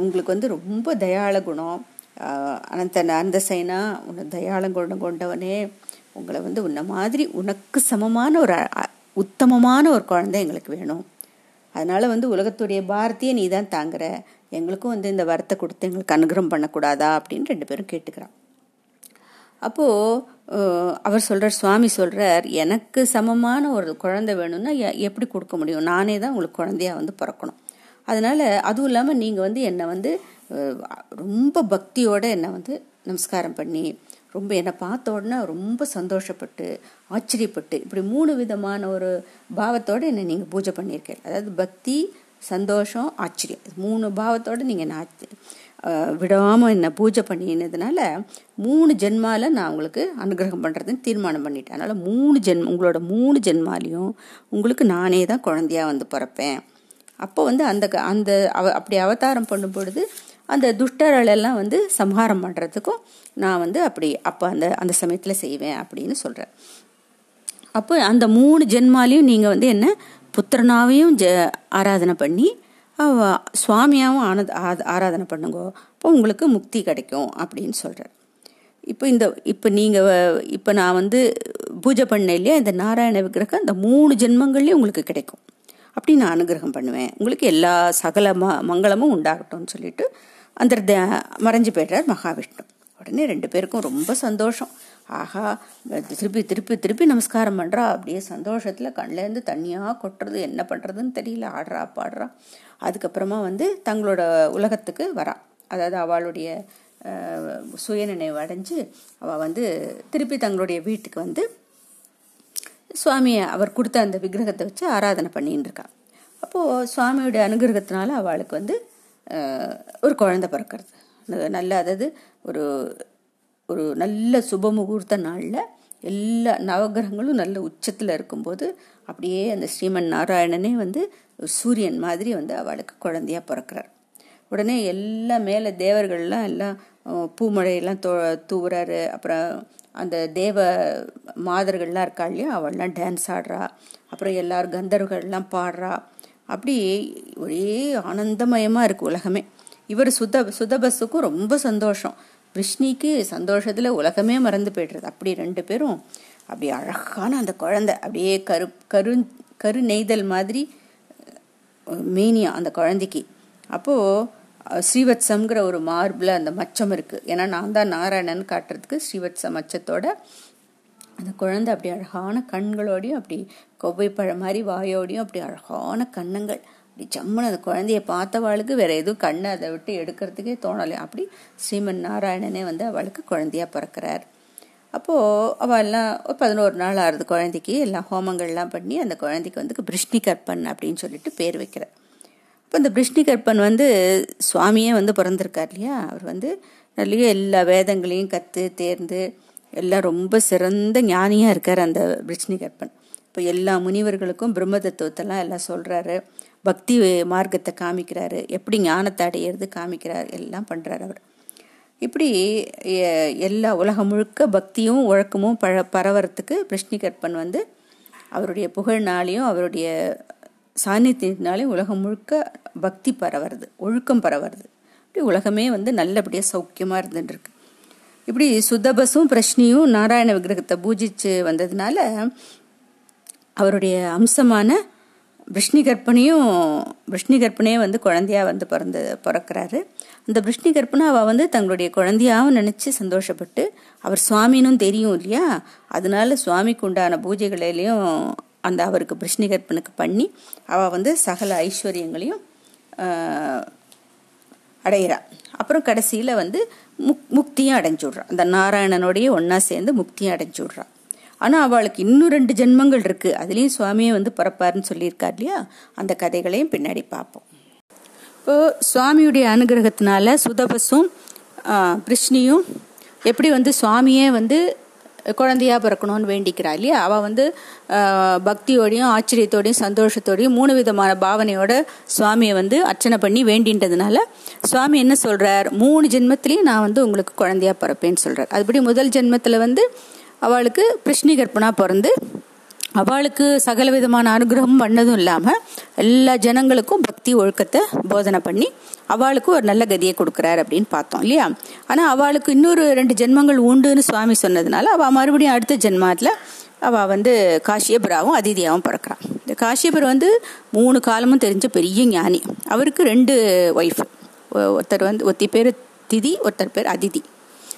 உங்களுக்கு வந்து ரொம்ப தயாள குணம். அனந்த அந்த சைனா உன்னை தயாள குணம் கொண்டவனே. உங்களை வந்து உன்ன மாதிரி உனக்கு சமமான ஒரு உத்தமமான ஒரு குழந்தை எங்களுக்கு வேணும். அதனால் வந்து உலகத்துடைய பாரதியை நீ தான் தாங்குற. எங்களுக்கும் வந்து இந்த வரத்தை கொடுத்து எங்களுக்கு அனுகிரகம் பண்ணக்கூடாதா அப்படின்னு ரெண்டு பேரும் கேட்டுக்கிறான். அப்போது அவர் சொல்கிறார் சுவாமி சொல்கிறார் எனக்கு சமமான ஒரு குழந்தை வேணும்னா எப்படி கொடுக்க முடியும்? நானே தான் உங்களுக்கு குழந்தையா வந்து பிறக்கணும். அதனால் அதுவும் இல்லாமல் நீங்கள் வந்து என்னை வந்து ரொம்ப பக்தியோடு என்னை வந்து நமஸ்காரம் பண்ணி ரொம்ப என்னை பார்த்த உடனே ரொம்ப சந்தோஷப்பட்டு ஆச்சரியப்பட்டு இப்படி மூணு விதமான ஒரு பாவத்தோடு என்னை நீங்கள் பூஜை பண்ணியிருக்கீங்க. அதாவது பக்தி சந்தோஷம் ஆச்சரியம். மூணு பாவத்தோடு நீங்கள் நான் விடாமல் என்னை பூஜை பண்ணினதுனால மூணு ஜென்மாவில் நான் உங்களுக்கு அனுகிரகம் பண்ணுறதுன்னு தீர்மானம் பண்ணிட்டேன். அதனால் மூணு ஜென்ம உங்களோட மூணு ஜென்மாலையும் உங்களுக்கு நானே தான் குழந்தையாக வந்து பிறப்பேன். அப்போ வந்து அந்த அந்த அவ அப்படி அவதாரம் பண்ணும் பொழுது அந்த துஷ்டர்களெல்லாம் வந்து சம்ஹாரம் பண்ணுறதுக்கும் நான் வந்து அப்படி அப்போ அந்த அந்த சமயத்தில் செய்வேன் அப்படின்னு சொல்கிறேன் அப்போ அந்த மூணு ஜென்மாலையும் நீங்கள் வந்து என்ன புத்திரனாவையும் ஜ ஆராதனை பண்ணி சுவாமியாகவும் ஆனது ஆராதனை பண்ணுங்கோ அப்போ உங்களுக்கு முக்தி கிடைக்கும் அப்படின்னு சொல்கிறார் இப்போ இந்த இப்போ நீங்கள் இப்போ நான் வந்து பூஜை பண்ண இல்லையா இந்த நாராயண விக்கிரகம் இந்த மூணு ஜென்மங்கள்லேயும் உங்களுக்கு கிடைக்கும். அப்படி நான் அனுகிரகம் பண்ணுவேன். உங்களுக்கு எல்லா சகல ம மங்களமும் உண்டாகட்டும்னு சொல்லிட்டு அந்த மறைஞ்சு போய்ட்டார் மகாவிஷ்ணு. உடனே ரெண்டு பேருக்கும் ரொம்ப சந்தோஷம். ஆஹா திருப்பி திருப்பி திருப்பி நமஸ்காரம் பண்ணுறா அப்படியே சந்தோஷத்தில் கண்லேருந்து தண்ணியாக கொட்டுறது என்ன பண்ணுறதுன்னு தெரியல. ஆடுறா பாடுறா. அதுக்கப்புறமா வந்து தங்களோட உலகத்துக்கு வரா. அதாவது அவளுடைய சுயநினைவு அடைஞ்சு அவள் வந்து திருப்பி தங்களுடைய வீட்டுக்கு வந்து சுவாமியை அவர் கொடுத்த அந்த விக்கிரகத்தை வச்சு ஆராதனை பண்ணின்னு இருக்கா. அப்போது சுவாமியுடைய அனுகிரகத்தினால அவளுக்கு வந்து ஒரு குழந்தை பிறக்கிறது. நல்ல அதாவது ஒரு ஒரு நல்ல சுப முகூர்த்த நாளில் எல்லா நவகிரகங்களும் நல்ல உச்சத்தில் இருக்கும்போது அப்படியே அந்த ஸ்ரீமன் நாராயணனே வந்து சூரியன் மாதிரி வந்து அவளுக்கு குழந்தையா பிறக்கிறார். உடனே எல்லா மேலே தேவர்கள்லாம் எல்லாம் பூமழையெல்லாம் தோ தூவுறாரு. அப்புறம் அந்த தேவ மாதர்கள்லாம் இருக்கா இல்லையா? அவள்லாம் டான்ஸ் ஆடுறா. அப்புறம் எல்லாரும் கந்தர்வர்கள்லாம் பாடுறா. அப்படி ஒரே ஆனந்தமயமாக இருக்குது உலகமே. இவர் சுத சுதபஸுக்கும் ரொம்ப சந்தோஷம். விஷ்ணிக்கு சந்தோஷத்தில் உலகமே மறந்து போய்டுறது. அப்படி ரெண்டு பேரும் அப்படி அழகான அந்த குழந்தை அப்படியே கரு கரு கரு நெய்தல் மாதிரி மேனியா அந்த குழந்தைக்கு. அப்போது ஸ்ரீவத்சம்ங்கிற ஒரு மார்பில் அந்த மச்சம் இருக்குது ஏன்னா நான் தான் நாராயணன் காட்டுறதுக்கு ஸ்ரீவத்ச மச்சத்தோட அந்த குழந்தை அப்படி அழகான கண்களோடையும் அப்படி கொவ்வை பழம் மாதிரி வாயோடையும் அப்படி அழகான கண்ணங்கள் அப்படி ஜம்முன்னு அந்த குழந்தைய பார்த்தவாளுக்கு வேற எதுவும் கண்ணை அதை விட்டு எடுக்கிறதுக்கே தோணலை அப்படி ஸ்ரீமன் நாராயணனே வந்து அவளுக்கு குழந்தையா பிறக்கிறார். அப்போது அவள் எல்லாம் ஒரு பதினோரு நாள் ஆறுது குழந்தைக்கு எல்லாம் ஹோமங்கள்லாம் பண்ணி அந்த குழந்தைக்கு வந்து பிருஷ்ணி கற்பன் அப்படின்னு சொல்லிட்டு பேர் வைக்கிறார். இப்போ இந்த பிருஷ்ணி கற்பன் வந்து சுவாமியே வந்து பிறந்திருக்கார் இல்லையா? அவர் வந்து நிறைய எல்லா வேதங்களையும் கற்று தேர்ந்து எல்லாம் ரொம்ப சிறந்த ஞானியாக இருக்கார் அந்த பிருஷ்ணி கற்பன் இப்போ எல்லா முனிவர்களுக்கும் பிரம்ம தத்துவத்தெல்லாம் எல்லாம் சொல்கிறாரு பக்தி மார்க்கத்தை காமிக்கிறாரு. எப்படி ஞானத்தை அடையிறது காமிக்கிறார். எல்லாம் பண்ணுறாரு அவர். இப்படி எல்லா உலகம் முழுக்க பக்தியும் ஒழக்கமும் பழ பரவறத்துக்கு பிருஷ்ணிகற்பன் வந்து அவருடைய புகழ்னாலையும் அவருடைய சாநித்தியத்தினாலையும் உலகம் முழுக்க பக்தி பரவுறது ஒழுக்கம் பரவுறது. இப்படி உலகமே வந்து நல்லபடியாக சௌக்கியமாக இருந்துட்டுருக்கு இப்படி சுத்தபஸும் பிரஷ்னியும் நாராயண விக்கிரகத்தை பூஜிச்சு வந்ததுனால அவருடைய அம்சமான விஷ்ணி கற்பனையும் விஷ்ணி கற்பனையே வந்து குழந்தையா வந்து பிறந்து பிறக்கிறாரு. அந்த விஷ்ணி கற்பனை அவள் வந்து தங்களுடைய குழந்தையாகவும் நினச்சி சந்தோஷப்பட்டு அவர் சுவாமினும் தெரியும் இல்லையா? அதனால சுவாமிக்கு உண்டான பூஜைகளிலையும் அந்த அவருக்கு பிருஷ்ணிகற்பனுக்கு பண்ணி அவள் வந்து சகல ஐஸ்வர்யங்களையும் அடையிறா. அப்புறம் கடைசியில் வந்து முக் முக்தியும் அடைஞ்சுடுறா. அந்த நாராயணனோடையே ஒன்றா சேர்ந்து முக்தியும் அடைஞ்சுடுறா. ஆனால் அவளுக்கு இன்னும் ரெண்டு ஜென்மங்கள் இருக்குது அதுலேயும் சுவாமியை வந்து பிறப்பாருன்னு சொல்லியிருக்கார் இல்லையா? அந்த கதைகளையும் பின்னாடி பார்ப்போம். இப்போது சுவாமியுடைய அனுகிரகத்தினால சுதபஸும் கிருஷ்ணியும் எப்படி வந்து சுவாமியே வந்து குழந்தையா பிறக்கணும்னு வேண்டிக்கிறா இல்லையா? அவள் வந்து பக்தியோடையும் ஆச்சரியத்தோடையும் சந்தோஷத்தோடையும் மூணு விதமான பாவனையோட சுவாமியை வந்து அர்ச்சனை பண்ணி வேண்டின்றதுனால சுவாமி என்ன சொல்கிறார் மூணு ஜென்மத்திலையும் நான் வந்து உங்களுக்கு குழந்தையா பிறப்பேன்னு சொல்கிறார் அதுபடி முதல் ஜென்மத்தில் வந்து அவளுக்கு பிருஷ்ணி கற்பனா பிறந்து அவளுக்கு சகல விதமான அனுகிரகம் பண்ணதும் இல்லாமல் எல்லா ஜனங்களுக்கும் பக்தி ஒழுக்கத்தை போதனை பண்ணி அவளுக்கு ஒரு நல்ல கதியை கொடுக்குறாரு அப்படின்னு பார்த்தோம் இல்லையா? ஆனால் அவளுக்கு இன்னொரு ரெண்டு ஜென்மங்கள் உண்டுன்னு சுவாமி சொன்னதுனால அவள் மறுபடியும் அடுத்த ஜென்மத்தில் அவள் வந்து காஷியபுராவும் அதிதியாகவும் பிறக்கிறான். இந்த காஷியபுரம் வந்து மூணு காலமும் தெரிஞ்ச பெரிய ஞானி. அவருக்கு ரெண்டு ஒய்ஃப் ஒருத்தர் வந்து ஒத்தி பேர் திதி ஒருத்தர் பேர் அதிதி.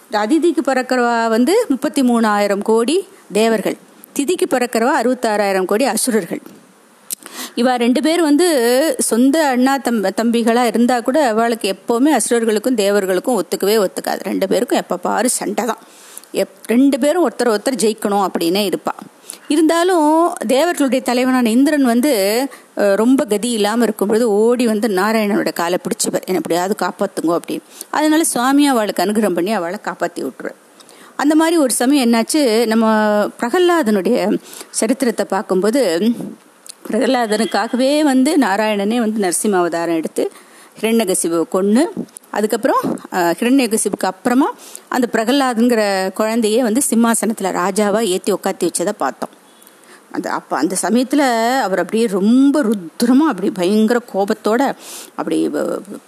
இந்த அதிதிக்கு பிறக்கிறவா வந்து முப்பத்தி மூணாயிரம் கோடி தேவர்கள். திதிக்கு பிறக்கிறவா அறுபத்தாறாயிரம் கோடி அசுரர்கள். இவா ரெண்டு பேர் வந்து சொந்த அண்ணா தம் தம்பிகளாக இருந்தால் கூட அவளுக்கு எப்போவுமே அசுரர்களுக்கும் தேவர்களுக்கும் ஒத்துக்கவே ஒத்துக்காது. ரெண்டு பேருக்கும் எப்போ பாரு சண்டை தான். எப் ரெண்டு பேரும் ஒருத்தர் ஒருத்தர் ஜெயிக்கணும் அப்படின்னே இருப்பாள் இருந்தாலும் தேவர்களுடைய தலைவனான இந்திரன் வந்து ரொம்ப கதி இல்லாமல் இருக்கும்பொழுது ஓடி வந்து நாராயணனோட காலை பிடிச்சிவர் என்ன எப்படியாவது காப்பாற்றுங்க அப்படின்னு. அதனால சுவாமியை அவளுக்கு அனுகிரகம் பண்ணி அவளை காப்பாற்றி விட்டுருவார். அந்த மாதிரி ஒரு சமயம் என்னாச்சு? நம்ம பிரகல்லாதனுடைய சரித்திரத்தை பார்க்கும்போது பிரகலாதனுக்காகவே வந்து நாராயணனே வந்து நரசிம்ம அவதாரம் எடுத்து ஹிரண்யகசிபு கொன்று அதுக்கப்புறம் ஹிரண்யகசிபுக்கு அப்புறமா அந்த பிரகல்லாதுங்கிற குழந்தையே வந்து சிம்மாசனத்தில் ராஜாவாக ஏற்றி உட்காத்தி வச்சதை பார்த்தோம். அந்த அப்போ அந்த சமயத்தில் அவர் அப்படியே ரொம்ப ருத்ரமாக அப்படி பயங்கர கோபத்தோட அப்படி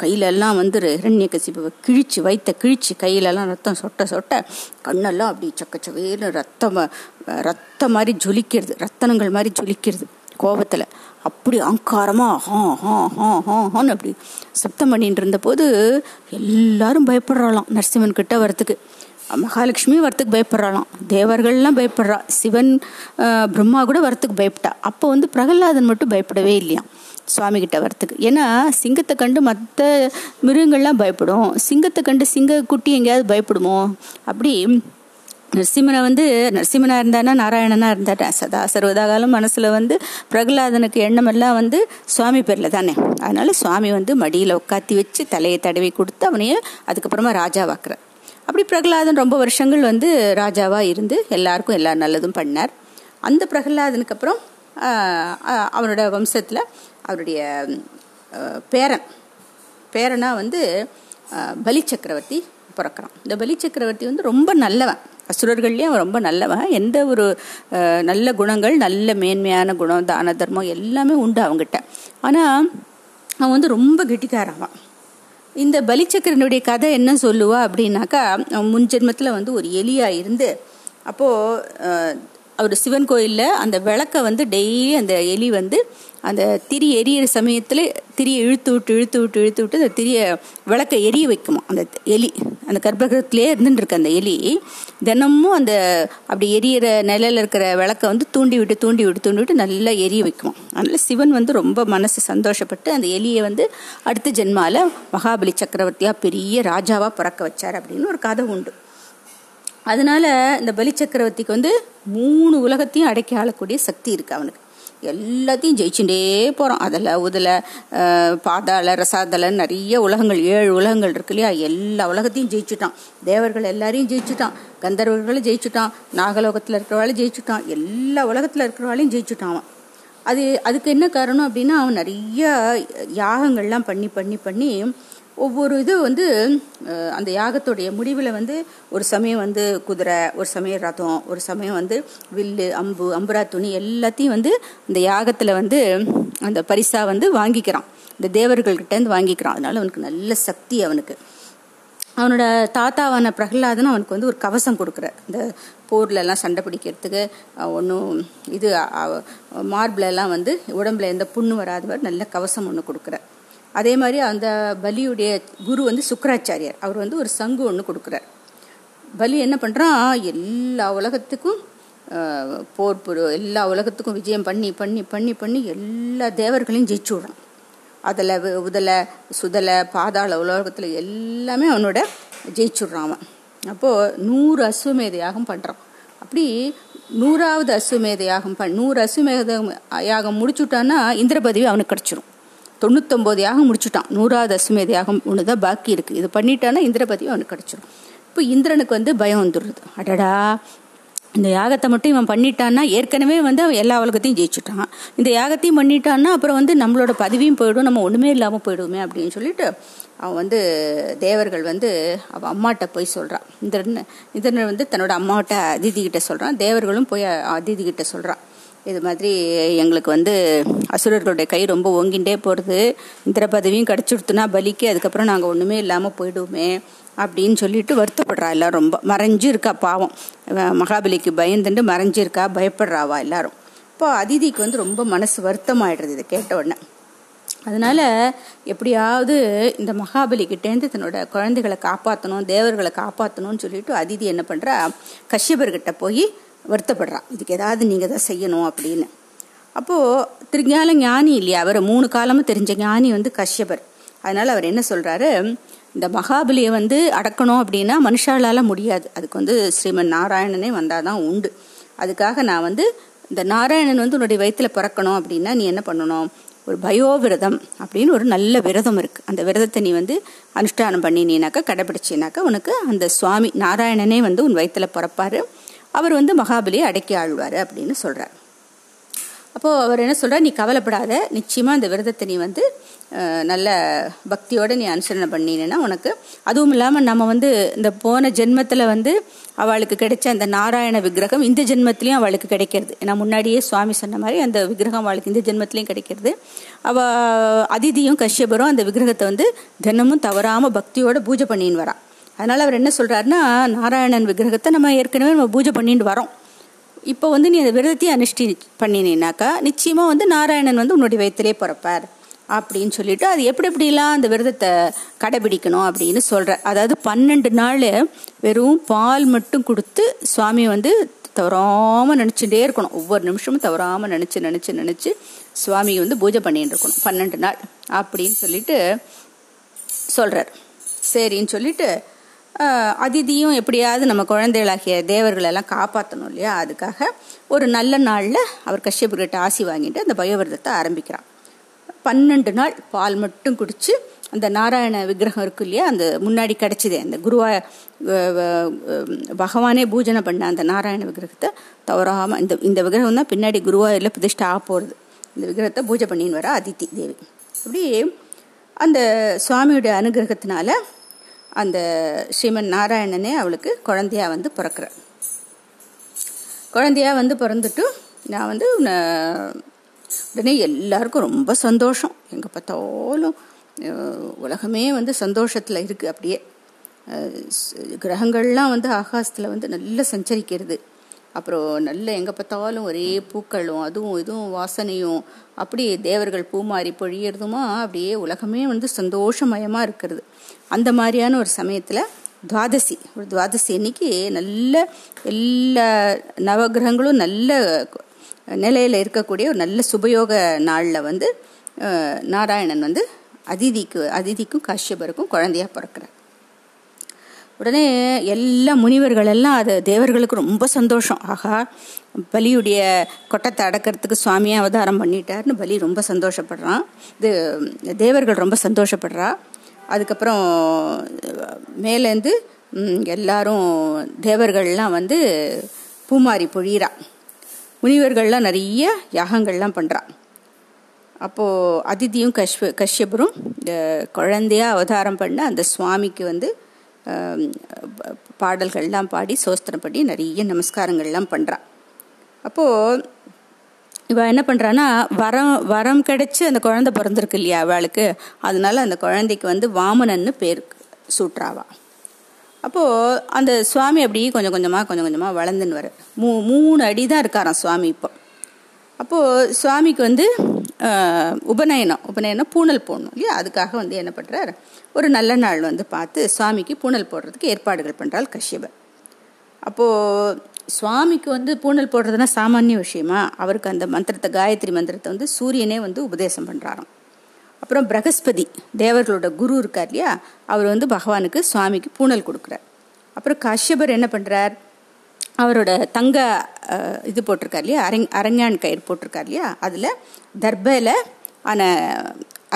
கையிலெல்லாம் வந்து ஹிரண்யகசிபுவை கிழிச்சு வைத்த கிழிச்சு கையிலெல்லாம் ரத்தம் சொட்ட சொட்ட கண்ணெல்லாம் அப்படி சக்க சவையில் ரத்தம் ரத்தம் மாதிரி ஜொலிக்கிறது ரத்தனங்கள் மாதிரி ஜொலிக்கிறது கோபத்தில். அப்படி அங்காரமாக ஹா ஹா ஹா ஹா ஹான்னு அப்படி சப்தம் பண்ணிட்டு இருந்தபோது எல்லாரும் பயப்படுறாளாம் நரசிம்மன் கிட்ட வரத்துக்கு மகாலட்சுமி வரத்துக்கு பயப்படுறாளாம். தேவர்கள்லாம் பயப்படுறா. சிவன் பிரம்மா கூட வரத்துக்கு பயப்பட்டா. அப்போ வந்து பிரகலாதன் மட்டும் பயப்படவே இல்லையா சுவாமி கிட்ட வரத்துக்கு. ஏன்னா சிங்கத்தை கண்டு மற்ற மிருகங்கள்லாம் பயப்படும். சிங்கத்தை கண்டு சிங்க குட்டி எங்கேயாவது பயப்படுமோ? அப்படி நரசிம்மனை வந்து நரசிம்மனாக இருந்தானா நாராயணனா இருந்தாட்டா? சதா சர்வதாகாலம் மனசில் வந்து பிரகலாதனுக்கு எண்ணமெல்லாம் வந்து சுவாமி பேரில் தானே. அதனால சுவாமி வந்து மடியில் உட்காத்தி வச்சு தலையை தடவி கொடுத்து அவனையே அதுக்கப்புறமா ராஜாவாக்குற அப்படி பிரகலாதன் ரொம்ப வருஷங்கள் வந்து ராஜாவாக இருந்து எல்லாருக்கும் எல்லா நல்லதும் பண்ணார். அந்த பிரகலாதனுக்கு அப்புறம் அவனோட வம்சத்தில் அவருடைய பேரன் பேரனாக வந்து பலி சக்கரவர்த்தி பிறக்கிறான். இந்த பலி சக்கரவர்த்தி வந்து ரொம்ப நல்லவன். அசுரர்கள்லேயும் அவன் ரொம்ப நல்லவன். எந்த ஒரு நல்ல குணங்கள் நல்ல மேன்மையான குணம் தான தர்மம் எல்லாமே உண்டு அவங்ககிட்ட ஆனால் அவன் வந்து ரொம்ப கெட்டிக்காரவான் இந்த பலிச்சக்கரனுடைய கதை என்ன சொல்லுவா அப்படின்னாக்கா முன் ஜென்மத்தில் வந்து ஒரு எலியாக இருந்து அப்போது அவர் சிவன் கோயிலில் அந்த விளக்கை வந்து டெய்லி அந்த எலி வந்து அந்த திரி எரியிற சமயத்தில் திரியை இழுத்து விட்டு இழுத்து விட்டு இழுத்து விட்டு அந்த திரியை விளக்கை எரிய வைக்குமா அந்த எலி அந்த கர்ப்பகிரகத்திலே இருந்துட்டு இருக்க அந்த எலி தினமும் அந்த அப்படி எரியிற நிலையில் இருக்கிற விளக்கை வந்து தூண்டி விட்டு தூண்டி விட்டு தூண்டி விட்டு நல்லா எரிய வைக்குமா அதனால சிவன் வந்து ரொம்ப மனசு சந்தோஷப்பட்டு அந்த எலியை வந்து அடுத்த ஜென்மாவில் மகாபலி சக்கரவர்த்தியாக பெரிய ராஜாவாக பிறக்க வச்சார் அப்படின்னு ஒரு கதை உண்டு. அதனால இந்த பலி சக்கரவர்த்திக்கு வந்து மூணு உலகத்தையும் அடைக்க ஆளக்கூடிய சக்தி இருக்கு அவனுக்கு. எல்லாத்தையும் ஜெயிச்சுட்டே போகிறான் அதில் உதில் பாதாள ரசாதல நிறைய உலகங்கள் ஏழு உலகங்கள் இருக்கு இல்லையா? எல்லா உலகத்தையும் ஜெயிச்சுட்டான். தேவர்கள் எல்லாரையும் ஜெயிச்சுட்டான். கந்தர்வர்களும் ஜெயிச்சுட்டான். நாகலோகத்தில் இருக்கிறவாளையும் ஜெயிச்சுட்டான். எல்லா உலகத்தில் இருக்கிறவாளையும் ஜெயிச்சுட்டான் அவன். அது அதுக்கு என்ன காரணம் அப்படின்னா அவன் நிறைய யாகங்கள்லாம் பண்ணி பண்ணி பண்ணி ஒவ்வொரு இது வந்து அந்த யாகத்துடைய முடிவில் வந்து ஒரு சமயம் வந்து குதிரை ஒரு சமயம் ரதம் ஒரு சமயம் வந்து வில்லு அம்பு அம்புரா துணி எல்லாத்தையும் வந்து அந்த யாகத்தில் வந்து அந்த பரிசாக வந்து வாங்கிக்கிறான். இந்த தேவர்கள்கிட்டேருந்து வாங்கிக்கிறான். அதனால அவனுக்கு நல்ல சக்தி அவனுக்கு. அவனோட தாத்தாவான பிரகலாதன் அவனுக்கு வந்து ஒரு கவசம் கொடுக்குற இந்த போர்லெல்லாம் சண்டை பிடிக்கிறதுக்கு ஒன்றும் இது மார்பிளெல்லாம் வந்து உடம்புல எந்த புண்ணு வராதவர் நல்ல கவசம் ஒன்று கொடுக்குற அதே மாதிரி அந்த பலியுடைய குரு வந்து சுக்கராச்சாரியார். அவர் வந்து ஒரு சங்கு ஒன்று கொடுக்குறார். பலி என்ன பண்ணுறான் எல்லா உலகத்துக்கும் போர் புரு எல்லா உலகத்துக்கும் விஜயம் பண்ணி பண்ணி பண்ணி பண்ணி எல்லா தேவர்களையும் ஜெயிச்சு விடுறான். அதில் உதலை சுதலை பாதாள உலகத்தில் எல்லாமே அவனோட ஜெயிச்சுடுறான் அவன். அப்போது நூறு அஸ்வமேத யாகம் பண்ணுறான் அப்படி நூறாவது அஸ்வமேத யாகம் பண் நூறு அஸ்வமேத யாகம் முடிச்சுட்டான்னா இந்திர பதவி அவனுக்கு கிடச்சிரும். தொண்ணூத்தொம்பது யாகம் முடிச்சுட்டான். நூறாவது அஸ்வமேத யாகம் ஒன்று தான் பாக்கி இருக்குது இது பண்ணிட்டான்னா இந்திரபதியும் அவனுக்கு கிடச்சிடும் இப்போ இந்திரனுக்கு வந்து பயம் வந்துடுது. அடடா. இந்த யாகத்தை மட்டும் இவன் பண்ணிட்டான்னா ஏற்கனவே வந்து அவன் எல்லா உலகத்தையும் ஜெயிச்சுட்டான். இந்த யாகத்தையும் பண்ணிட்டான்னா அப்புறம் வந்து நம்மளோட பதவியும் போயிடும். நம்ம ஒன்றுமே இல்லாமல் போயிடுவோமே அப்படின்னு சொல்லிட்டு அவன் வந்து தேவர்கள் வந்து அவன் அம்மாட்ட போய் சொல்கிறான் இந்திரன் இந்திரன் வந்து தன்னோட அம்மாட்ட அதிதி கிட்ட சொல்கிறான் தேவர்களும் போய் அதிதி கிட்ட சொல்கிறான் இது மாதிரி எங்களுக்கு வந்து அசுரர்களுடைய கை ரொம்ப ஓங்கிண்டே போகிறது இந்திர பதவியும் கிடச்சிடுத்துனா பலிக்கு அதுக்கப்புறம் நாங்கள் ஒன்றுமே இல்லாமல் போயிடுவோமே அப்படின்னு சொல்லிட்டு வருத்தப்படுறா எல்லாம் ரொம்ப. மறைஞ்சு இருக்கா பாவம் மகாபலிக்கு பயந்துட்டு மறைஞ்சிருக்கா பயப்படுறாவா எல்லாரும். இப்போ அதிதிக்கு வந்து ரொம்ப மனசு வருத்தமாயிடுறது இதை கேட்ட உடனே. அதனால எப்படியாவது இந்த மகாபலிக்கிட்டேருந்து தன்னோட குழந்தைகளை காப்பாற்றணும் தேவர்களை காப்பாற்றணும்னு சொல்லிட்டு அதிதி என்ன பண்ணுறா கஷ்யபர்கிட்ட போய் வருத்தப்படுறான். இதுக்கு ஏதாவது நீங்கள் தான் செய்யணும் அப்படின்னு. அப்போது திருஞான ஞானி இல்லையா? அவர் மூணு காலமும் தெரிஞ்ச ஞானி வந்து கஷ்யபர். அதனால் அவர் என்ன சொல்கிறாரு இந்த மகாபலியை வந்து அடக்கணும் அப்படின்னா மனுஷாலால் முடியாது. அதுக்கு வந்து ஸ்ரீமன் நாராயணனே வந்தால் தான் உண்டு. அதுக்காக நான் வந்து இந்த நாராயணன் வந்து உன்னுடைய வயிற்றில் பிறக்கணும் அப்படின்னா நீ என்ன பண்ணணும்? ஒரு பயோவிரதம் அப்படின்னு ஒரு நல்ல விரதம் இருக்குது அந்த விரதத்தை நீ வந்து அனுஷ்டானம் பண்ணினீனாக்கா கடைபிடிச்சினாக்கா உனக்கு அந்த சுவாமி நாராயணனே வந்து உன் வயிற்றில் பிறப்பார். அவர் வந்து மகாபலியை அடக்கி ஆழ்வார் அப்படின்னு சொல்கிறார் அப்போது அவர் என்ன சொல்கிறார் நீ கவலைப்படாத நிச்சயமாக அந்த விரதத்தை நீ வந்து நல்ல பக்தியோடு நீ அனுசரணை பண்ணினா உனக்கு அதுவும் இல்லாமல் நம்ம வந்து இந்த போன ஜென்மத்தில் வந்து அவளுக்கு கிடைச்ச அந்த நாராயண விக்கிரகம் இந்த ஜென்மத்திலையும் அவளுக்கு கிடைக்கிறது. ஏன்னா முன்னாடியே சுவாமி சொன்ன மாதிரி அந்த விக்கிரகம் அவளுக்கு இந்த ஜென்மத்திலையும் கிடைக்கிறது. அவள் அதிதியும் கஷ்யபரும் அந்த விக்கிரகத்தை வந்து தினமும் தவறாமல் பக்தியோடு பூஜை பண்ணின்னு வரான் அதனால் அவர் என்ன சொல்கிறாருன்னா நாராயணன் விக்கிரகத்தை நம்ம ஏற்கனவே நம்ம பூஜை பண்ணிட்டு வரோம். இப்போ வந்து நீ அந்த விரதத்தையும் அனுஷ்டி பண்ணினீனாக்கா நிச்சயமாக வந்து நாராயணன் வந்து உன்னுடைய வயத்திலே பிறப்பார் அப்படின்னு சொல்லிட்டு அது எப்படி எப்படிலாம் அந்த விரதத்தை கடைபிடிக்கணும் அப்படின்னு சொல்கிறார் அதாவது பன்னெண்டு நாள் வெறும் பால் மட்டும் கொடுத்து சுவாமி வந்து தவறாமல் நினச்சிட்டே இருக்கணும். ஒவ்வொரு நிமிஷமும் தவறாமல் நினச்சி நினச்சி நினச்சி சுவாமி வந்து பூஜை பண்ணிட்டு இருக்கணும். பன்னெண்டு நாள் அப்படின்னு சொல்லிட்டு சொல்கிறார் சரின்னு சொல்லிட்டு அதிதியும் எப்படியாவது நம்ம குழந்தைகளாகிய தேவர்களெல்லாம் காப்பாற்றணும் இல்லையா? அதுக்காக ஒரு நல்ல நாளில் அவர் கஷ்யபுர்கிட்ட ஆசி வாங்கிட்டு அந்த பயோவிரதத்தை ஆரம்பிக்கிறான். பன்னெண்டு நாள் பால் மட்டும் குடித்து அந்த நாராயண விக்கிரகம் இருக்கு இல்லையா? அந்த முன்னாடி கிடச்சிதே அந்த குருவா பகவானே பூஜனை பண்ண அந்த நாராயண விக்கிரகத்தை தவறாமல் இந்த இந்த விக்கிரகம் தான் பின்னாடி குருவாயூரில் பிரதிஷ்டை ஆக போகிறது இந்த விக்கிரகத்தை பூஜை பண்ணின்னு வர அதித்தி தேவி. அப்படி அந்த சுவாமியுடைய அனுகிரகத்தினால அந்த ஸ்ரீமன் நாராயணனே அவளுக்கு குழந்தையா வந்து பிறக்கிற குழந்தையா வந்து பிறந்துட்டு நான் வந்து உடனே எல்லாருக்கும் ரொம்ப சந்தோஷம். எங்கே பார்த்தாலும் உலகமே வந்து சந்தோஷத்தில் இருக்குது அப்படியே. கிரகங்கள்லாம் வந்து ஆகாசத்தில் வந்து நல்லா சஞ்சரிக்கிறது. அப்புறம் நல்ல எங்கே பார்த்தாலும் ஒரே பூக்களும் அதுவும் இதுவும் வாசனையும். அப்படி தேவர்கள் பூமாரி பொழியறதுமா? அப்படியே உலகமே வந்து சந்தோஷமயமாக இருக்கிறது. அந்த மாதிரியான ஒரு சமயத்தில் துவாதசி ஒரு துவாதசி அன்னைக்கு நல்ல எல்லா நவகிரகங்களும் நல்ல நிலையில் இருக்கக்கூடிய ஒரு நல்ல சுபயோக நாளில் வந்து நாராயணன் வந்து அதிதிக்கு அதிதிக்கும் காஷ்யபருக்கும் குழந்தையா பிறக்கிறார். உடனே எல்லா முனிவர்கள் எல்லாம் அது தேவர்களுக்கு ரொம்ப சந்தோஷம். ஆகா பலியுடைய கொட்டத்தை அடக்கிறதுக்கு சுவாமியை அவதாரம் பண்ணிட்டார்னு பலி ரொம்ப சந்தோஷப்படுறான். இது தேவர்கள் ரொம்ப சந்தோஷப்படுறா. அதுக்கப்புறம் மேலேருந்து எல்லாரும் தேவர்கள்லாம் வந்து பூமாரி பொழியிறா. முனிவர்கள்லாம் நிறைய யாகங்கள்லாம் பண்ணுறா அப்போது அதிதியும் கஷ்ப கஷ்யபரும் குழந்தையாக அவதாரம் பண்ண அந்த சுவாமிக்கு வந்து பாடல்கள்லாம் பாடி சோஸ்திரம் பண்ணி நிறைய நமஸ்காரங்கள்லாம் பண்ணுறான் அப்போது இவள் என்ன பண்ணுறான்னா வரம் வரம் கிடைச்சி அந்த குழந்தை பிறந்திருக்கு இல்லையா அவளுக்கு? அதனால அந்த குழந்தைக்கு வந்து வாமனன்னு பேர் சூட்டுறாவா. அப்போது அந்த சுவாமி அப்படி கொஞ்சம் கொஞ்சமாக கொஞ்சம் கொஞ்சமாக வளர்ந்துன்னு வர மூ மூணு அடி தான் இருக்காராம் சுவாமி இப்போ. அப்போது சுவாமிக்கு வந்து உபநயனம். உபநயனம் பூனல் போடணும். இல்லையா? அதுக்காக வந்து என்ன பண்ணுறார் ஒரு நல்ல நாள் வந்து பார்த்து சுவாமிக்கு பூனல் போடுறதுக்கு ஏற்பாடுகள் பண்ணுறாள் கஷ்யபர் அப்போது சுவாமிக்கு வந்து பூனல் போடுறதுனா சாமானிய விஷயமா? அவருக்கு அந்த மந்திரத்தை காயத்ரி மந்திரத்தை வந்து சூரியனே வந்து உபதேசம் பண்ணுறாராம் அப்புறம் பிரகஸ்பதி தேவர்களோட குரு இருக்கார் இல்லையா? அவர் வந்து பகவானுக்கு சுவாமிக்கு பூனல் கொடுக்குறார். அப்புறம் கஷ்யபர் என்ன பண்ணுறார் அவரோட தங்க இது போட்டிருக்கார் இல்லையா? அரங் அரங்கான் கயிறு போட்டிருக்கார் இல்லையா? அதில் தர்பையில் ஆன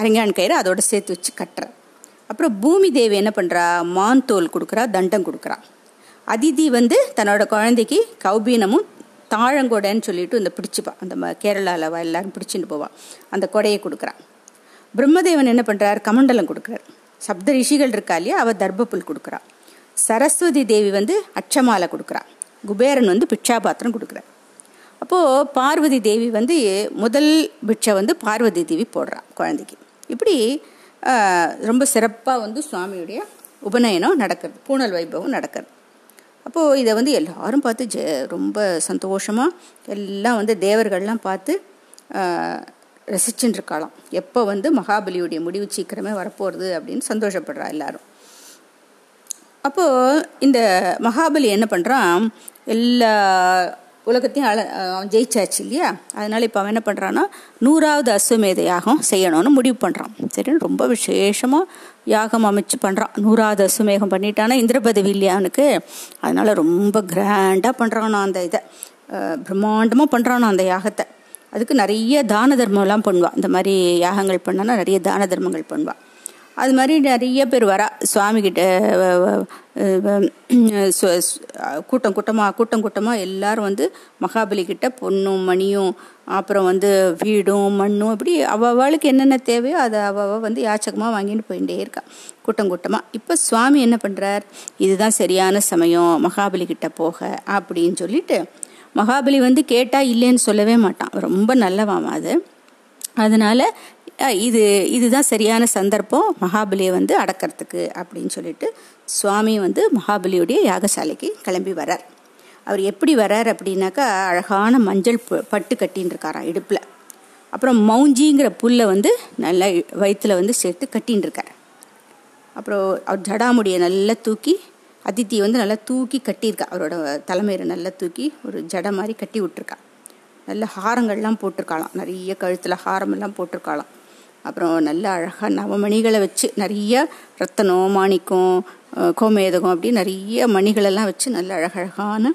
அரங்கான் கயிறு அதோட சேர்த்து வச்சு கட்டுற அப்புறம் பூமி தேவி என்ன பண்ணுறா மான் தோல் கொடுக்குறா தண்டம் கொடுக்குறா. அதிதி வந்து தன்னோட குழந்தைக்கு கௌபீனமும் தாழங்கொடைன்னு சொல்லிட்டு இந்த பிடிச்சிப்பா. அந்த கேரளாவில் எல்லாரும் பிடிச்சிட்டு போவான் அந்த கொடையை கொடுக்குறான் பிரம்மதேவன் என்ன பண்ணுறார் கமண்டலம் கொடுக்குறார். சப்த ரிஷிகள் இருக்கா இல்லையா? அவள் தர்பப்புல் கொடுக்குறா. சரஸ்வதி தேவி வந்து அச்சமாலை கொடுக்குறா. குபேரன் வந்து பிட்சாபாத்திரம் கொடுக்குறார். அப்போது பார்வதி தேவி வந்து முதல் பிட்சை வந்து பார்வதி தேவி போடுறா குழந்தைக்கு. இப்படி ரொம்ப சிறப்பாக வந்து சுவாமியுடைய உபநயனம் நடக்கிறது பூனல் வைபவம் நடக்கிறது. அப்போது இதை வந்து எல்லாரும் பார்த்து ஜெ ரொம்ப சந்தோஷமாக எல்லாம் வந்து தேவர்கள்லாம் பார்த்து ரசிச்சுட்டு இருக்காளாம். எப்போ வந்து மகாபலியுடைய முடிவு சீக்கிரமே வரப்போகிறது அப்படின்னு சந்தோஷப்படுறா எல்லாரும். அப்போது இந்த மகாபலி என்ன பண்ணுறான் எல்லா உலகத்தையும் அழ அவன் ஜெயிச்சாச்சு இல்லையா? அதனால இப்போ அவன் என்ன பண்ணுறான்னா நூறாவது அஸ்வமேத யாகம் செய்யணும்னு முடிவு பண்ணுறான் சரி ரொம்ப விசேஷமாக யாகம் அமைச்சு பண்ணுறான் நூறாவது அஸ்வமேகம் பண்ணிட்டானா இந்திரபதவி இல்லையா அவனுக்கு? அதனால் ரொம்ப கிராண்டாக பண்ணுறானோ அந்த இதை. பிரம்மாண்டமாக பண்ணுறானோ அந்த யாகத்தை. அதுக்கு நிறைய தான தர்மம்லாம் பண்ணுவாள் இந்த மாதிரி யாகங்கள் பண்ணான்னா நிறைய தான தர்மங்கள் பண்ணுவாள் அது மாதிரி நிறைய பேர் வரா சுவாமிகிட்ட கூட்டம் கூட்டமாக கூட்டம் கூட்டமாக எல்லாரும் வந்து மகாபலி கிட்ட பொண்ணும் மணியும் அப்புறம் வந்து வீடும் மண்ணும் இப்படி அவளுக்கு என்னென்ன தேவையோ அதை அவ வந்து யாச்சகமாக வாங்கிட்டு போயிட்டே இருக்கா. கூட்டம் கூட்டமாக இப்போ சுவாமி என்ன பண்ணுறார் இதுதான் சரியான சமயம் மகாபலி கிட்ட போக அப்படின்னு சொல்லிட்டு மகாபலி வந்து கேட்டால் இல்லைன்னு சொல்லவே மாட்டான். ரொம்ப நல்லவாமா அது. அதனால் இது இதுதான் சரியான சந்தர்ப்பம். மகாபலியை வந்து அடக்கிறதுக்கு அப்படின்னு சொல்லிட்டு சுவாமி வந்து மகாபலியுடைய யாகசாலைக்கு கிளம்பி வரார் அவர் எப்படி வரார் அப்படின்னாக்கா அழகான மஞ்சள் பட்டு கட்டின்னு இருக்காராம் இடுப்பில். அப்புறம் மௌஞ்சிங்கிற புல்லை வந்து நல்லா வயிற்றில் வந்து சேர்த்து கட்டின்னு இருக்கார் அப்புறம் அவர் ஜடாமுடியை நல்லா தூக்கி அதித்தி வந்து நல்லா தூக்கி கட்டியிருக்கா. அவரோட தலைமையில நல்லா தூக்கி ஒரு ஜடை மாதிரி கட்டி விட்டுருக்கா. நல்ல ஹாரங்கள்லாம் போட்டிருக்காளாம். நிறைய கழுத்தில் ஹாரமெல்லாம் போட்டிருக்காளாம். அப்புறம் நல்ல அழகாக நவமணிகளை வச்சு நிறைய ரத்தனம் மாணிக்கம் கோமேதகம் அப்படி நிறைய மணிகளெல்லாம் வச்சு நல்ல அழகழகான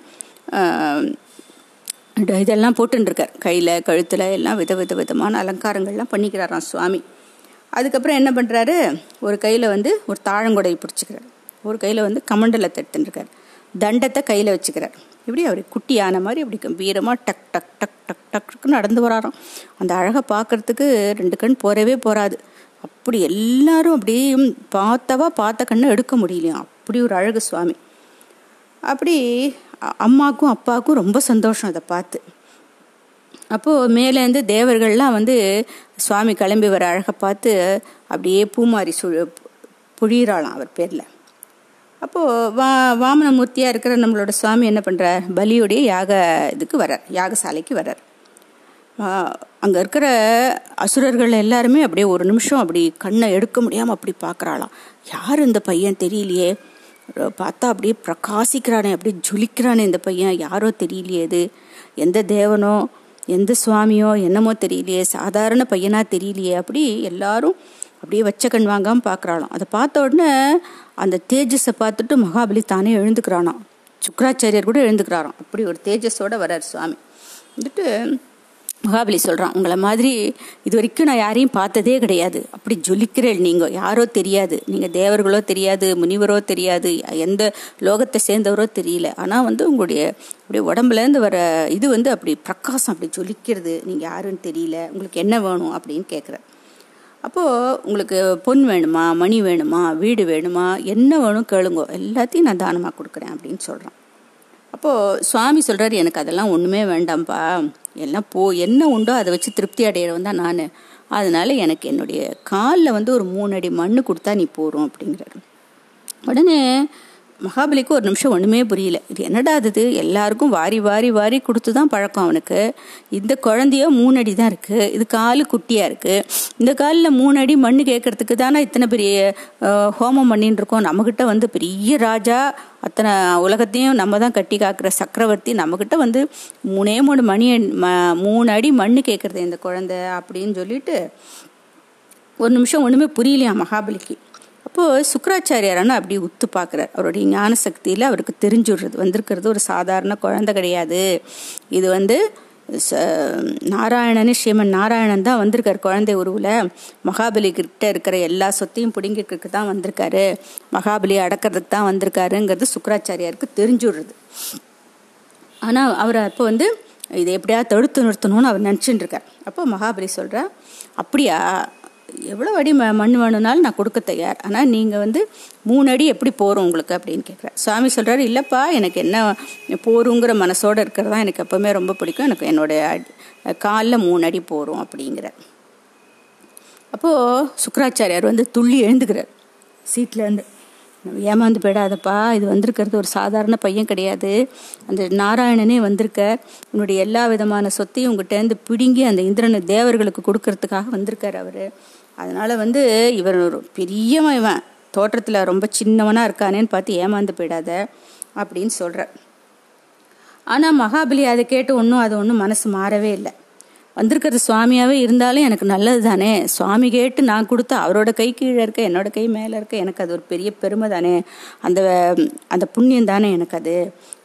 இதெல்லாம் போட்டுருக்கார் கையில் கழுத்தில் எல்லாம் வித வித விதமான அலங்காரங்கள்லாம் பண்ணிக்கிறாராம் சுவாமி. அதுக்கப்புறம் என்ன பண்ணுறாரு ஒரு கையில் வந்து ஒரு தாழங்கொடையை பிடிச்சிக்கிறார். ஒரு கையில் வந்து கமண்டலத்தை எடுத்துட்டுருக்கார் தண்டத்தை கையில் வச்சுக்கிறார். இப்படி அவர் குட்டி மாதிரி அப்படி வீரமாக டக் டக் டக் டக் டக்குன்னு நடந்து வராராம். அந்த அழகை பார்க்கறதுக்கு ரெண்டு கண் போறவே போகாது அப்படி எல்லாரும் அப்படியே பார்த்தவா பார்த்த கண்ணை எடுக்க முடியலையாம் அப்படி ஒரு அழகு சுவாமி. அப்படி அம்மாக்கும் அப்பாவுக்கும் ரொம்ப சந்தோஷம் அதை பார்த்து. அப்போது மேலேருந்து தேவர்கள்லாம் வந்து சுவாமி கிளம்பி வர அழகை பார்த்து அப்படியே பூமாரி சு புழியிறாளாம் அவர் பேரில். அப்போது வா வாமனமூர்த்தியாக இருக்கிற நம்மளோட சுவாமி என்ன பண்ணுறார் பலியுடைய யாக இதுக்கு வரார் யாகசாலைக்கு வரார் அங்கே இருக்கிற அசுரர்கள் எல்லாருமே அப்படியே ஒரு நிமிஷம் அப்படி கண்ணை எடுக்க முடியாமல் அப்படி பார்க்குறாளாம். யார் இந்த பையன் தெரியலையே? பார்த்தா அப்படியே பிரகாசிக்கிறானே அப்படியே ஜொலிக்கிறானே இந்த பையன். யாரோ தெரியலையே இது? எந்த தேவனோ எந்த சுவாமியோ என்னமோ தெரியலையே சாதாரண பையனாக தெரியலையே? அப்படி எல்லாரும் அப்படியே வச்ச கண் வாங்காமல் பார்க்குறாளாம் அதை பார்த்த உடனே அந்த தேஜஸை பார்த்துட்டு மகாபலி தானே எழுந்துக்கிறானாம் சுக்கராச்சாரியர் கூட எழுந்துக்கிறாராம். அப்படி ஒரு தேஜஸோட வர்றார் சுவாமி. வந்துட்டு மகாபலி சொல்கிறான் உங்களை மாதிரி இது வரைக்கும் நான் யாரையும் பார்த்ததே கிடையாது. அப்படி ஜொலிக்கிறேள் நீங்கள் யாரோ தெரியாது. நீங்கள் தேவர்களோ தெரியாது முனிவரோ தெரியாது எந்த லோகத்தை சேர்ந்தவரோ தெரியல. ஆனால் வந்து உங்களுடைய அப்படியே உடம்புலேருந்து வர இது வந்து அப்படி பிரகாசம் அப்படி ஜொலிக்கிறது. நீங்கள் யாருன்னு தெரியல. உங்களுக்கு என்ன வேணும்? அப்படின்னு கேட்குறேன் அப்போது உங்களுக்கு பொன் வேணுமா மணி வேணுமா வீடு வேணுமா என்ன வேணும் கேளுங்கோ. எல்லாத்தையும் நான் தானமாக கொடுக்குறேன் அப்படின்னு சொல்கிறான் அப்போது சுவாமி சொல்கிறார் எனக்கு அதெல்லாம் ஒன்றுமே வேண்டாம்ப்பா. எல்லாம் போ என்ன உண்டோ அதை வச்சு திருப்தி அடையிறவன் தான் நான். அதனால் எனக்கு என்னுடைய காலில் வந்து ஒரு மூணு அடி மண் கொடுத்தா நீ போகிறோம் அப்படிங்கிறாரு. உடனே மகாபலிக்கு ஒரு நிமிஷம் ஒன்றுமே புரியல. இது என்னடா அது? எல்லாருக்கும் வாரி வாரி வாரி கொடுத்து தான் பழக்கம் அவனுக்கு. இந்த குழந்தையோ மூணு அடி தான் இருக்குது இது காலு குட்டியாக இருக்குது இந்த காலில் மூணு அடி மண் கேட்கறதுக்கு தானே இத்தனை பெரிய ஹோமம் பண்ணின்னு இருக்கோம். நம்மக்கிட்ட வந்து பெரிய ராஜா அத்தனை உலகத்தையும் நம்ம தான் கட்டி காக்கிற சக்கரவர்த்தி நம்மக்கிட்ட வந்து மூணே மூணு மணி ம மூணு அடி மண் கேட்குறது இந்த குழந்தை அப்படின்னு சொல்லிட்டு ஒரு நிமிஷம் ஒன்றுமே புரியலையா மகாபலிக்கு? அப்போது சுக்கராச்சாரியாரான அப்படி உத்து பார்க்குறார். அவருடைய ஞான சக்தியில் அவருக்கு தெரிஞ்சுடுறது. வந்திருக்கிறது ஒரு சாதாரண குழந்தை கிடையாது. இது வந்து நாராயணன் ஸ்ரீமன் நாராயணன் தான் வந்திருக்கார் குழந்தை உருவில். மகாபலி கிட்ட இருக்கிற எல்லா சொத்தையும் பிடுங்கிக்கிறதுக்கு தான் வந்திருக்காரு. மகாபலி அடக்கிறதுக்கு தான் வந்திருக்காருங்கிறது சுக்கராச்சாரியாருக்கு தெரிஞ்சுடுறது. ஆனால் அவர் அப்போ வந்து இதை எப்படியா தடுத்து நிறுத்தணும்னு அவர் நினச்சிட்டு இருக்கார். அப்போ மகாபலி சொல்கிறார் அப்படியா எவ்வளோ அடி ம மண் வேணும்னாலும் நான் கொடுக்க தயார். ஆனால் நீங்கள் வந்து மூணு அடி எப்படி போகிறோம் உங்களுக்கு அப்படின்னு கேட்குறேன் சுவாமி சொல்கிறாரு இல்லைப்பா எனக்கு என்ன போருங்கிற மனசோடு இருக்கிறது தான் எனக்கு எப்போவுமே ரொம்ப பிடிக்கும். எனக்கு என்னுடைய காலில் மூணு அடி போகிறோம் அப்படிங்கிற அப்போது சுக்கராச்சாரியார் வந்து துள்ளி எழுந்துக்கிறார். சீட்லேருந்து ஏமாந்து போயிடாதப்பா. இது வந்திருக்கிறது ஒரு சாதாரண பையன் கிடையாது. அந்த நாராயணனே வந்திருக்க உன்னுடைய எல்லா விதமான சொத்தையும் உங்கள்கிட்டேருந்து பிடுங்கி அந்த இந்திரனை தேவர்களுக்கு கொடுக்கறதுக்காக வந்திருக்கார் அவர். அதனால் வந்து இவர் ஒரு பெரியவன் இவன். தோற்றத்தில் ரொம்ப சின்னவனாக இருக்கானேன்னு பார்த்து ஏமாந்து போயிடாத அப்படின்னு சொல்கிறார் ஆனால் மகாபலி அதை கேட்டு ஒன்றும் அது ஒன்றும் மனசு மாறவே இல்லை. வந்திருக்கிறது சுவாமியாகவே இருந்தாலும் எனக்கு நல்லது தானே. சுவாமி கேட்டு நான் கொடுத்த அவரோட கை கீழே இருக்க என்னோட கை மேலே இருக்க எனக்கு அது ஒரு பெரிய பெருமை தானே. அந்த அந்த புண்ணியம் தானே எனக்கு அது.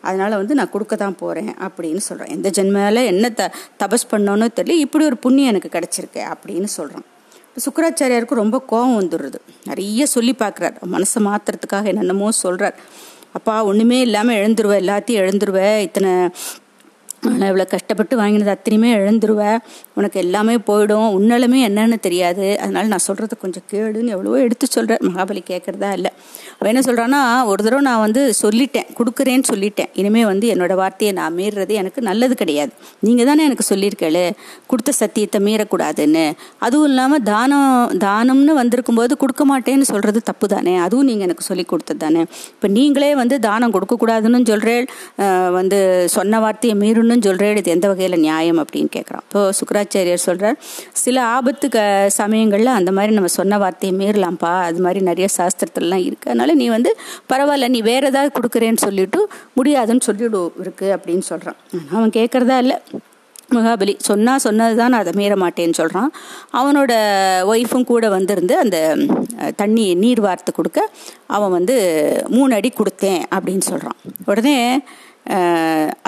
அதனால் வந்து நான் கொடுக்க தான் போகிறேன் அப்படின்னு சொல்கிறேன் எந்த ஜென்மையால் என்ன த தபஸ் பண்ணோன்னு தெரியல இப்படி ஒரு புண்ணியம் எனக்கு கிடச்சிருக்கு அப்படின்னு இப்போ சுக்கராச்சாரியாருக்கு ரொம்ப கோபம் வந்துடுறது. நிறைய சொல்லி பார்க்குறார். மனசை மாற்றுறதுக்காக என்னென்னமோ சொல்கிறார் அப்பா ஒன்றுமே இல்லாமல் எழுந்துருவேன் எல்லாத்தையும் எழுந்துருவேன் இத்தனை இவ்வளோ கஷ்டப்பட்டு வாங்கினது அத்தனையுமே இழந்துருவேன் உனக்கு எல்லாமே போயிடும். உன்னாலுமே என்னன்னு தெரியாது. அதனால நான் சொல்கிறது கொஞ்சம் கேளுன்னு எவ்வளவோ எடுத்து சொல்கிறேன் மகாபலி கேட்குறதா இல்லை. அவன் என்ன சொல்கிறான்னா ஒரு தடவை நான் வந்து சொல்லிட்டேன் கொடுக்குறேன்னு சொல்லிட்டேன். இனிமேல் வந்து என்னோடய வார்த்தையை நான் மீறுறது எனக்கு நல்லது கிடையாது. நீங்கள் தானே எனக்கு சொல்லியிருக்கேளு கொடுத்த சத்தியத்தை மீறக்கூடாதுன்னு. அதுவும் இல்லாமல் தானம் தானம்னு வந்திருக்கும் போது கொடுக்க மாட்டேன்னு சொல்கிறது தப்பு தானே. அதுவும் நீங்கள் எனக்கு சொல்லி கொடுத்தது தானே. இப்போ நீங்களே வந்து தானம் கொடுக்கக்கூடாதுன்னு சொல்கிறேன் வந்து சொன்ன வார்த்தையை மீறணும்னு ஒன்றும் சொல்கிறேன் இது எந்த வகையில் நியாயம் அப்படின்னு கேட்குறான் இப்போ சுக்கராச்சாரியர் சொல்கிறார் சில ஆபத்து க சமயங்களில் அந்த மாதிரி நம்ம சொன்ன வார்த்தையை மீறலாம்ப்பா அது மாதிரி நிறைய சாஸ்திரத்துலலாம் இருக்குது அதனால் நீ வந்து பரவாயில்ல நீ வேறு ஏதாவது கொடுக்குறேன்னு சொல்லிட்டு முடியாதுன்னு சொல்லிவிடு இருக்குது அப்படின்னு சொல்கிறான் அவன் கேட்குறதா இல்லை. மகாபலி சொன்னால் சொன்னது தான் நான் அதை மீற மாட்டேன்னு சொல்கிறான் அவனோட ஒய்ஃபும் கூட வந்திருந்து அந்த தண்ணி நீர் வார்த்து கொடுக்க அவன் வந்து மூணு அடி கொடுத்தேன் அப்படின்னு சொல்கிறான் உடனே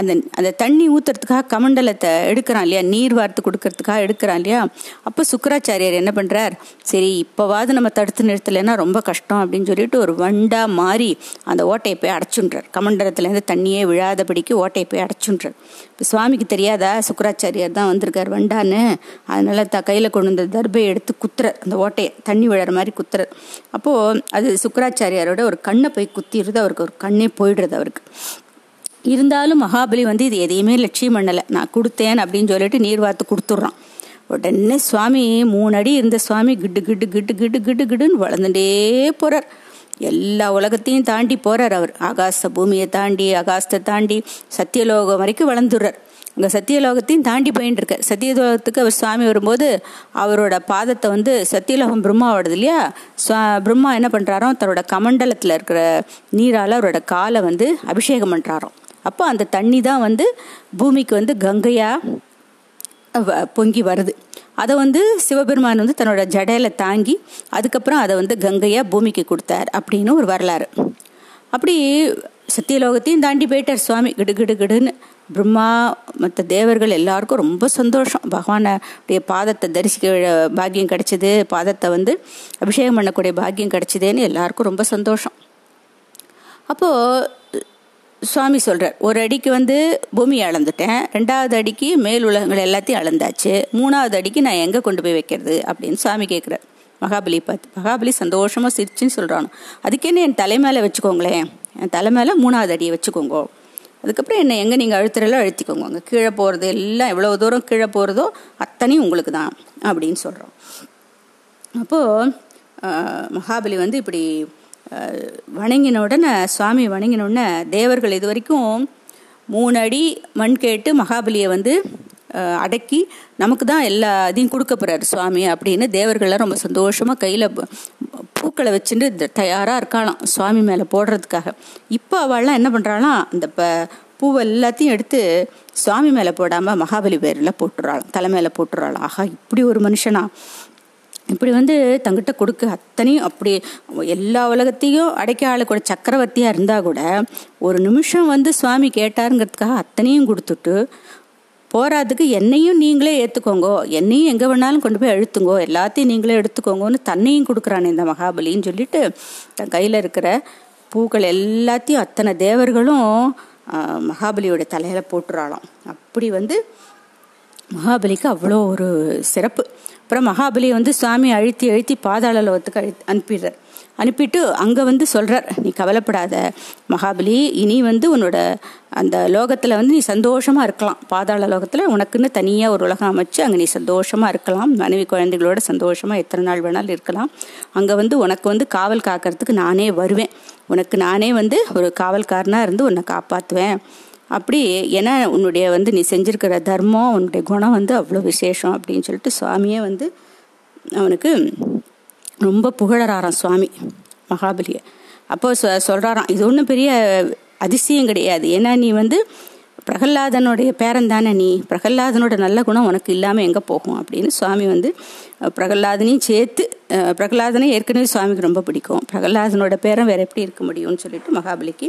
அந்த அந்த தண்ணி ஊற்றுறதுக்காக கமண்டலத்தை எடுக்கிறான் இல்லையா? நீர் வார்த்து கொடுக்கறதுக்காக எடுக்கிறான் இல்லையா? அப்போ சுக்கராச்சாரியர் என்ன பண்ணுறார் சரி இப்போவாவது நம்ம தடுத்து நிறுத்தலைன்னா ரொம்ப கஷ்டம் அப்படின்னு சொல்லிட்டு ஒரு வண்டா மாறி அந்த ஓட்டையை போய் அடைச்சுன்றார். கமண்டலத்துலேருந்து தண்ணியே விழாதபடிக்கு ஓட்டையை போய் அடைச்சுன்றார். இப்போ சுவாமிக்கு தெரியாதா? சுக்கராச்சாரியார் தான் வந்திருக்கார் வண்டான்னு. அதனால த கையில் கொண்டு வந்த தர்பையை எடுத்து குத்துற அந்த ஓட்டையை தண்ணி விழற மாதிரி குத்துற. அப்போது அது சுக்கராச்சாரியாரோட ஒரு கண்ணை போய் குத்திடுறது அவருக்கு ஒரு கண்ணே போயிடுறது அவருக்கு. இருந்தாலும் மகாபலி வந்து இது எதையுமே லட்சியம் பண்ணலை. நான் கொடுத்தேன் அப்படின்னு சொல்லிட்டு நீர் வார்த்து கொடுத்துட்றான். உடனே சுவாமி மூணு அடி இருந்த சுவாமி கிட்டு கிட்டு கிட்டு கிட்டு கிட்டு கிட்டுன்னு வளர்ந்துட்டே போகிறார் எல்லா உலகத்தையும் தாண்டி போகிறார் அவர். ஆகாச பூமியை தாண்டி ஆகாசத்தை தாண்டி சத்தியலோகம் வரைக்கும் வளர்ந்துடுறார். அங்கே சத்தியலோகத்தையும் தாண்டி போயின்னு இருக்க சத்தியலோகத்துக்கு அவர் சுவாமி வரும்போது அவரோட பாதத்தை வந்து சத்தியலோகம் பிரம்மாவோடது இல்லையா? சுவா பிரம்மா என்ன பண்ணுறாரோ தன்னோட கமண்டலத்தில் இருக்கிற நீரால் அவரோட காலை வந்து அபிஷேகம் பண்ணுறாரோ அப்போ அந்த தண்ணி தான் வந்து பூமிக்கு வந்து கங்கையாக பொங்கி வருது. அதை வந்து சிவபெருமான் வந்து தன்னோட ஜடையில தாங்கி அதுக்கப்புறம் அதை வந்து கங்கையாக பூமிக்கு கொடுத்தார் அப்படின்னு ஒரு வரலாறு. அப்படி சத்தியலோகத்தையும் தாண்டி போயிட்டார் சுவாமி. கிடு கிடு கிடுன்னு பிரம்மா மற்ற தேவர்கள் எல்லாருக்கும் ரொம்ப சந்தோஷம். பகவானுடைய பாதத்தை தரிசிக்க பாக்கியம் கிடைச்சிது பாதத்தை வந்து அபிஷேகம் பண்ணக்கூடிய பாக்கியம் கிடைச்சிதேன்னு எல்லாருக்கும் ரொம்ப சந்தோஷம். அப்போது சுவாமி சொல்கிறார் ஒரு அடிக்கு வந்து பூமி அளந்துட்டேன் ரெண்டாவது அடிக்கு மேல் உலகங்கள் எல்லாத்தையும் அளந்தாச்சு மூணாவது அடிக்கு நான் எங்கே கொண்டு போய் வைக்கிறது அப்படின்னு சுவாமி கேட்குறார் மகாபலி பார்த்து மகாபலி சந்தோஷமாக சிரிச்சுன்னு சொல்கிறானோ அதுக்கேன்னு என் தலை மேலே வச்சுக்கோங்களேன் என் தலை மேலே மூணாவது அடியை வச்சுக்கோங்க. அதுக்கப்புறம் என்ன எங்கே நீங்கள் அழுத்துறலாம் அழுத்திக்கோங்க அங்கே கீழே போகிறது எல்லாம் எவ்வளோ தூரம் கீழே போகிறதோ அத்தனையும் உங்களுக்கு தான் அப்படின்னு சொல்கிறோம் அப்போது மகாபலி வந்து இப்படி வணங்கின உடனே சுவாமி வணங்கின உடனே தேவர்கள் இது வரைக்கும் மூணு அடி மண் கேட்டு மகாபலியை வந்து அடக்கி நமக்கு தான் எல்லா இதையும் கொடுக்க போகிறாரு சுவாமி அப்படின்னு தேவர்கள்லாம் ரொம்ப சந்தோஷமாக கையில் பூக்களை வச்சுட்டு தயாராக இருக்காளாம் சுவாமி மேலே போடுறதுக்காக. இப்போ அவள்லாம் என்ன பண்ணுறாளாம் அந்த ப பூவை எல்லாத்தையும் எடுத்து சுவாமி மேலே போடாமல் மகாபலி பேரில் போட்டுறாளாம் தலை மேலே போட்டுறாளாம். ஆஹா இப்படி ஒரு மனுஷனா. இப்படி வந்து தங்கிட்ட கொடுக்க அத்தனையும் அப்படி எல்லா உலகத்தையும் அடைக்க ஆளுக்கூட சக்கரவர்த்தியாக இருந்தால் கூட ஒரு நிமிஷம் வந்து சுவாமி கேட்டாருங்கிறதுக்காக அத்தனையும் கொடுத்துட்டு போராதுக்கு என்னையும் நீங்களே ஏற்றுக்கோங்கோ என்னையும் எங்கே வேணாலும் கொண்டு போய் அழுத்துங்கோ. எல்லாத்தையும் நீங்களே எடுத்துக்கோங்கன்னு தன்னையும் கொடுக்குறானே இந்த மகாபலின்னு சொல்லிட்டு தன் கையில் இருக்கிற பூக்கள் எல்லாத்தையும் அத்தனை தேவர்களும் மகாபலியோட தலையில் போட்டுறாளாம். அப்படி வந்து மகாபலிக்கு அவ்வளோ ஒரு சிறப்பு. அப்புறம் மகாபலி வந்து சுவாமி அழுத்தி அழுத்தி பாதாள லோகத்துக்கு அழு அனுப்பிடுறார் அனுப்பிட்டு அங்கே வந்து சொல்கிறார் நீ கவலைப்படாத மகாபலி இனி வந்து உன்னோட அந்த லோகத்தில் வந்து நீ சந்தோஷமாக இருக்கலாம். பாதாள லோகத்தில் உனக்குன்னு தனியாக ஒரு உலகம் அமைச்சு அங்கே நீ சந்தோஷமாக இருக்கலாம். மனைவி குழந்தைகளோட சந்தோஷமாக எத்தனை நாள் வேணாலும் இருக்கலாம். அங்கே வந்து உனக்கு வந்து காவல் காக்கிறதுக்கு நானே வருவேன். உனக்கு நானே வந்து ஒரு காவல்காரனாக இருந்து உன்னை காப்பாற்றுவேன் அப்படி ஏன்னா உன்னுடைய வந்து நீ செஞ்சிருக்கிற தர்மம் உன்னுடைய குணம் வந்து அவ்வளோ விசேஷம் அப்படின்னு சொல்லிட்டு சுவாமியே வந்து அவனுக்கு ரொம்ப புகழறாராம் சுவாமி மகாபலியை. அப்போ சொ சொல்கிறாராம் இது ஒன்றும் பெரிய அதிசயம் கிடையாது. ஏன்னா நீ வந்து பிரகல்லாதனுடைய பேரன் தானே நீ. பிரகல்லாதனோட நல்ல குணம் உனக்கு இல்லாமல் எங்கே போகும் அப்படின்னு சுவாமி வந்து பிரகல்லாதனையும் சேர்த்து பிரகல்லாதனை ஏற்கனவே சுவாமிக்கு ரொம்ப பிடிக்கும். பிரகல்லாதனோட பேரன் வேற எப்படி இருக்க முடியும்னு சொல்லிட்டு மகாபலிக்கு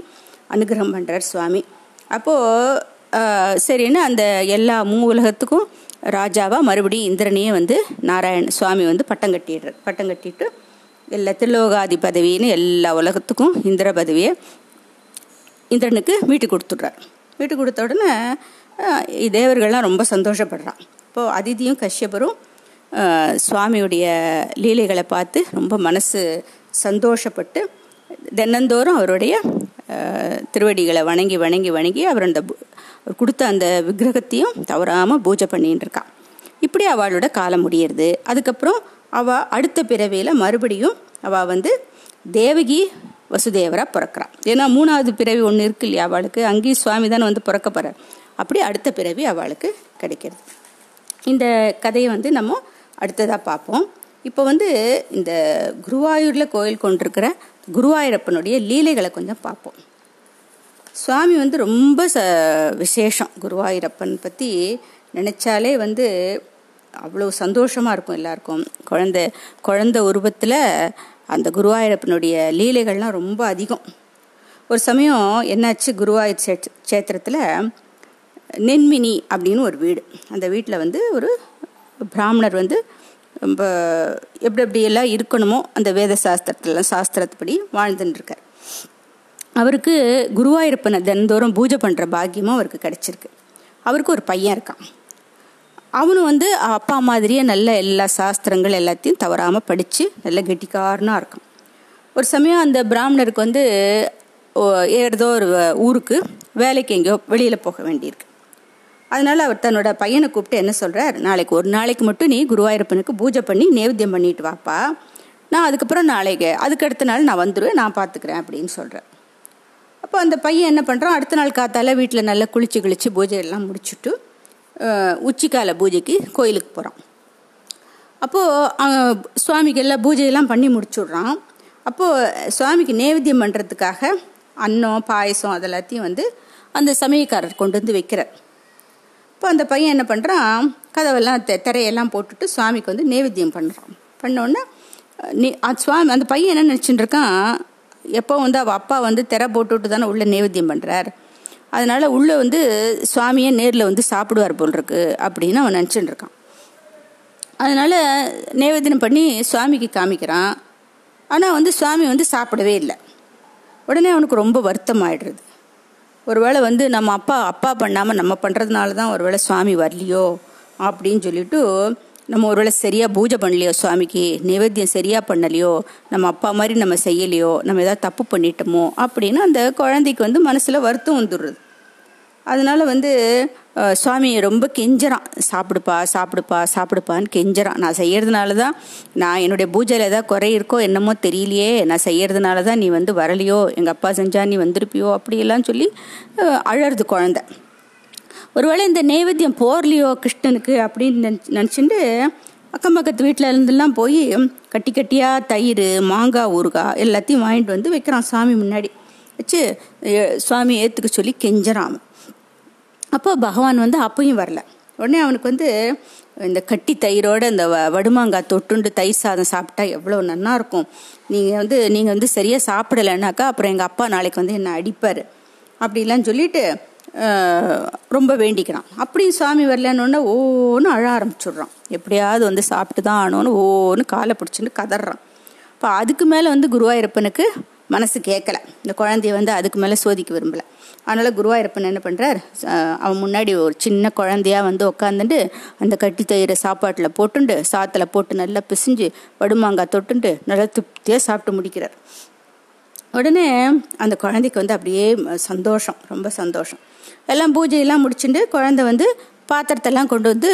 அனுகிரகம் பண்ணுறார் சுவாமி. அப்போது சரின்னு அந்த எல்லா மூ உலகத்துக்கும் ராஜாவாக மறுபடியும் இந்திரனையே வந்து நாராயண சுவாமி வந்து பட்டம் கட்டிடுறார் பட்டம் கட்டிட்டு எல்லா திருலோகாதி பதவின்னு எல்லா உலகத்துக்கும் இந்திர பதவியை இந்திரனுக்கு வீட்டு கொடுத்துட்றார். வீட்டு கொடுத்த உடனே தேவர்கள்லாம் ரொம்ப சந்தோஷப்படுறான் இப்போது அதிதியும் கஷ்யபரும் சுவாமியுடைய லீலைகளை பார்த்து ரொம்ப மனசு சந்தோஷப்பட்டு தினந்தோறும் அவருடைய திருவடிகளை வணங்கி வணங்கி வணங்கி அவர் அந்த அவர் கொடுத்த அந்த விக்கிரகத்தையும் தவறாமல் பூஜை பண்ணின்னு இருக்கான் இப்படி அவளோட காலம் முடியறது. அதுக்கப்புறம் அவள் அடுத்த பிறவியில் மறுபடியும் அவள் வந்து தேவகி வசுதேவராக பிறக்கிறான் ஏன்னா மூணாவது பிறவி ஒன்று இருக்கு இல்லையா அவளுக்கு. அங்கேயும் சுவாமி தானே வந்து பிறக்க போகிறார் அப்படி அடுத்த பிறவி அவளுக்கு கிடைக்கிறது. இந்த கதையை வந்து நம்ம அடுத்ததாக பார்ப்போம். இப்போ வந்து இந்த குருவாயூரில் கோயில் கொண்டிருக்கிற குருவாயூரப்பனுடைய லீலைகளை கொஞ்சம் பார்ப்போம். சுவாமி வந்து ரொம்ப ச விசேஷம் குருவாயூரப்பன் பற்றி நினச்சாலே வந்து அவ்வளோ சந்தோஷமாக இருக்கும் எல்லாருக்கும். குழந்த குழந்த உருவத்தில் அந்த குருவாயூரப்பனுடைய லீலைகள்லாம் ரொம்ப அதிகம். ஒரு சமயம் என்னாச்சு குருவாயூர் சே சேத்திரத்தில் நென்மினி அப்படின்னு ஒரு வீடு. அந்த வீட்டில் வந்து ஒரு பிராமணர் வந்து எப்படி எப்படியெல்லாம் இருக்கணுமோ அந்த வேத சாஸ்திரத்துலாம் சாஸ்திரத்துப்படி வாழ்ந்துட்டுருக்கார் அவருக்கு குருவாயிருப்பனை தினந்தோறும் பூஜை பண்ணுற பாக்கியமும் அவருக்கு கிடச்சிருக்கு. அவருக்கு ஒரு பையன் இருக்கான். அவனும் வந்து அப்பா மாதிரியே நல்ல எல்லா சாஸ்திரங்கள் எல்லாத்தையும் தவறாமல் படித்து நல்ல கெட்டிக்காரனாக இருக்கான். ஒரு சமயம் அந்த பிராமணருக்கு வந்து ஏதோ ஒரு ஊருக்கு வேலைக்கு எங்கேயோ வெளியில் போக வேண்டியிருக்கு. அதனால அவர் தன்னோட பையனை கூப்பிட்டு என்ன சொல்கிறார் நாளைக்கு ஒரு நாளைக்கு மட்டும் நீ குருவாயூரப்பனுக்கு பூஜை பண்ணி நேவேத்தியம் பண்ணிட்டு வாப்பா. நான் அதுக்கப்புறம் நாளைக்கு அதுக்கு அடுத்த நாள் நான் வந்துடுவேன் நான் பார்த்துக்கிறேன் அப்படின்னு சொல்கிறேன் அப்போ அந்த பையன் என்ன பண்ணுறான் அடுத்த நாள் காத்தால வீட்டில் நல்லா குளிச்சு குளிச்சு பூஜையெல்லாம் முடிச்சுட்டு உச்சிக்கால பூஜைக்கு கோயிலுக்கு போகிறான் அப்போது சுவாமிக்கு எல்லாம் பூஜையெல்லாம் பண்ணி முடிச்சுட்றான். அப்போது சுவாமிக்கு நேவேத்தியம் பண்ணுறதுக்காக அன்னம் பாயசம் அதெல்லாத்தையும் வந்து அந்த சமயக்காரர் கொண்டு வந்து வைக்கிறார். இப்போ அந்த பையன் என்ன பண்ணுறான் கதவெல்லாம் தெ திரையெல்லாம் போட்டுட்டு சுவாமிக்கு வந்து நேவேத்தியம் பண்ணுறான் பண்ணோன்னே நீ சுவாமி அந்த பையன் என்ன நினச்சிட்டு இருக்கான்? எப்போ வந்து அவள் அப்பா வந்து திரை போட்டுவிட்டு தானே உள்ளே நேவேத்தியம் பண்ணுறார் அதனால் உள்ளே வந்து சுவாமியை நேரில் வந்து சாப்பிடுவார் போல் இருக்கு அப்படின்னு அவன் நினச்சிட்டு இருக்கான். அதனால் நேவேத்தியம் பண்ணி சுவாமிக்கு காமிக்கிறான். ஆனால் வந்து சுவாமி வந்து சாப்பிடவே இல்லை. உடனே அவனுக்கு ரொம்ப வருத்தம் ஆயிடுறது ஒருவேளை வந்து நம்ம அப்பா அப்பா பண்ணாமல் நம்ம பண்ணுறதுனால தான் ஒருவேளை சுவாமி வரலையோ அப்படின்னு சொல்லிட்டு நம்ம ஒருவேளை சரியாக பூஜை பண்ணலையோ சுவாமிக்கு நைவேத்தியம் சரியாக பண்ணலையோ நம்ம அப்பா மாதிரி நம்ம செய்யலையோ நம்ம ஏதாவது தப்பு பண்ணிட்டோமோ அப்படின்னு அந்த குழந்தைக்கு வந்து மனசில் வருத்தம் வந்துடுறது. அதனால் வந்து சுவாமி ரொம்ப கெஞ்சறான். சாப்பிடுப்பா சாப்பிடுப்பா சாப்பிடுப்பான்னு கெஞ்சறான். நான் செய்யறதுனால தான் நான் என்னுடைய பூஜையில் ஏதாவது குறை இருக்கோ என்னமோ தெரியலையே. நான் செய்யறதுனால தான் நீ வந்து வரலையோ. எங்கள் அப்பா செஞ்சா நீ வந்திருப்பியோ? அப்படியெல்லாம் சொல்லி அழறது குழந்த. ஒருவேளை இந்த நைவேத்தியம் போர்லையோ கிருஷ்ணனுக்கு அப்படின்னு நினச்சிட்டு அக்கம் பக்கத்து வீட்டில் இருந்தெல்லாம் போய் கட்டி கட்டியாக தயிர் மாங்காய் ஊறுகாய் எல்லாத்தையும் வாங்கிட்டு வந்து வைக்கிறான் சாமி முன்னாடி. வச்சு சுவாமி ஏற்றுக்க சொல்லி கெஞ்சறான் அப்போ பகவான் வந்து அப்பையும் வரல. உடனே அவனுக்கு வந்து இந்த கட்டி தயிரோட இந்த வ வடுமாங்காய் தொட்டுண்டு தயிர் சாதம் சாப்பிட்டா எவ்வளோ நல்லா இருக்கும். நீங்கள் வந்து நீங்கள் வந்து சரியாக சாப்பிடலைன்னாக்கா அப்புறம் எங்கள் அப்பா நாளைக்கு வந்து என்னை அடிப்பார். அப்படிலாம் சொல்லிட்டு ரொம்ப வேண்டிக்கிறான். அப்படியும் சாமி வரலன்னு ஓன்னு அழ ஆரம்பிச்சிடுறான். எப்படியாவது வந்து சாப்பிட்டு தான் ஆனோன்னு ஓன்னு காலை பிடிச்சிட்டு கதறான். இப்போ அதுக்கு மேலே வந்து குருவாயிருப்பனுக்கு மனசு கேட்கல இந்த குழந்தைய வந்து அதுக்கு மேலே சோதிக்க விரும்பலை. அதனால் குருவாயிருப்பன் என்ன பண்ணுறார் அவன் முன்னாடி ஒரு சின்ன குழந்தையா வந்து உட்காந்துட்டு அந்த கட்டி தயிரை சாப்பாட்டில் போட்டுண்டு சாத்தில் போட்டு நல்லா பிசிஞ்சு வடுமாங்காய் தொட்டுண்டு நல்லா திருப்தியாக சாப்பிட்டு முடிக்கிறார். உடனே அந்த குழந்தைக்கு வந்து அப்படியே சந்தோஷம் ரொம்ப சந்தோஷம். எல்லாம் பூஜையெல்லாம் முடிச்சுட்டு குழந்தை வந்து பாத்திரத்தெல்லாம் கொண்டு வந்து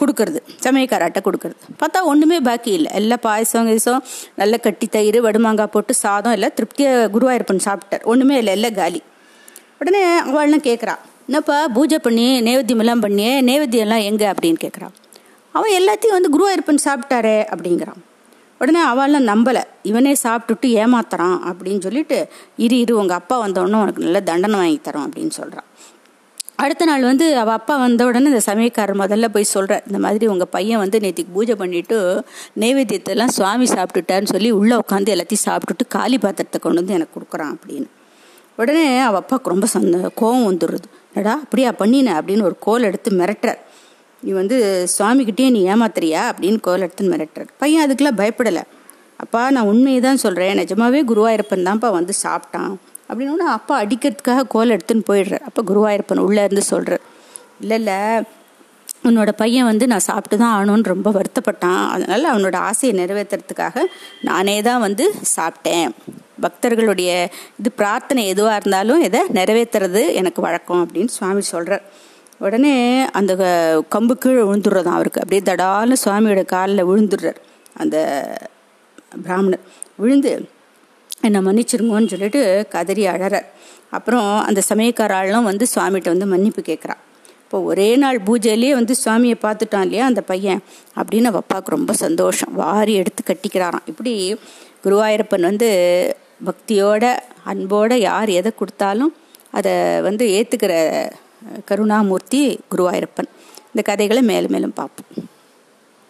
கொடுக்கறது. சமயக்காராட்ட கொடுக்கறது. பார்த்தா ஒன்றுமே பாக்கி இல்லை. எல்லாம் பாயசம் கீசம் நல்ல கட்டி தயிர் வடுமாங்காய் போட்டு சாதம் எல்லாம் திருப்தியாக குருவாயிருப்பன் சாப்பிட்டார். ஒன்றுமே இல்லை எல்லாம் காலி. உடனே அவள்லாம் கேட்குறா என்னப்பா பூஜை பண்ணி நேவேத்தியமெல்லாம் பண்ணியே நேவேத்தியம்லாம் எங்கே? அப்படின்னு கேட்குறான் அவன் எல்லாத்தையும் வந்து குருவாயிருப்பன் சாப்பிட்டாரே அப்படிங்கிறான். உடனே அவள்லாம் நம்பலை. இவனே சாப்பிட்டுட்டு ஏமாத்துறான் அப்படின்னு சொல்லிட்டு இரு இரு உங்கள் அப்பா வந்தோடனே உனக்கு நல்ல தண்டனை வாங்கி தரோம் அப்படின்னு சொல்கிறான் அடுத்த நாள் வந்து அவள் அப்பா வந்த உடனே இந்த சமயக்காரர் முதல்ல போய் சொல்கிற இந்த மாதிரி உங்கள் பையன் வந்து நேற்றுக்கு பூஜை பண்ணிவிட்டு நைவேத்தியத்தெல்லாம் சுவாமி சாப்பிட்டுட்டான்னு சொல்லி உள்ளே உட்காந்து எல்லாத்தையும் சாப்பிட்டுட்டு காலி பாத்திரத்தை கொண்டு வந்து எனக்கு கொடுக்குறான் அப்படின்னு. உடனே அவள் அப்பாவுக்கு ரொம்ப சந்த கோவம் வந்துடுறது. என்னடா அப்படியா பண்ணின? அப்படின்னு ஒரு கோல் எடுத்து மிரட்டுறார். நீ வந்து சுவாமிக்கிட்டே நீ ஏமாத்துறியா? அப்படின்னு கோல் எடுத்து மிரட்டுறார். பையன் அதுக்கெல்லாம் பயப்படலை. அப்பா நான் உண்மையை தான் சொல்கிறேன் நிஜமாவே குருவாயிருப்பன் தான்ப்பா வந்து சாப்பிட்டான். அப்படின்னு அப்பா அடிக்கிறதுக்காக கோல் எடுத்துன்னு போயிடுறார் அப்போ குருவாயிருப்பன் உள்ளே இருந்து சொல்கிறார் இல்லை இல்லை. உன்னோட பையன் வந்து நான் சாப்பிட்டு தான் ஆகணும்னு ரொம்ப வருத்தப்பட்டான். அதனால் அவனோட ஆசையை நிறைவேற்றுறதுக்காக நானே தான் வந்து சாப்பிட்டேன். பக்தர்களுடைய இது பிரார்த்தனை எதுவாக இருந்தாலும் இதை நிறைவேற்றுறது எனக்கு வழக்கம் அப்படின்னு சுவாமி சொல்கிறார் உடனே அந்த கம்பு கீழே விழுந்துடுறதான் அவருக்கு. அப்படியே தடாலும் சுவாமியோட காலில் விழுந்துடுறார் அந்த பிராமணர். விழுந்து என்னை மன்னிச்சிருங்கன்னு சொல்லிட்டு கதறி அழறார் அப்புறம் அந்த சமயக்காராளும் வந்து சுவாமிகிட்ட வந்து மன்னிப்பு கேட்குறான் இப்போ ஒரே நாள் பூஜையிலேயே வந்து சுவாமியை பார்த்துட்டான் இல்லையா அந்த பையன்? அப்படின்னு அப்பாவுக்கு ரொம்ப சந்தோஷம். வாரி எடுத்து கட்டிக்கிறாராம். இப்படி குருவாயூரப்பன் வந்து பக்தியோட அன்போட யார் எதை கொடுத்தாலும் அதை வந்து ஏற்றுக்கிற கருணாமூர்த்தி குருவாயூரப்பன். இந்த கதைகளை மேலும் மேலும் பார்ப்போம்.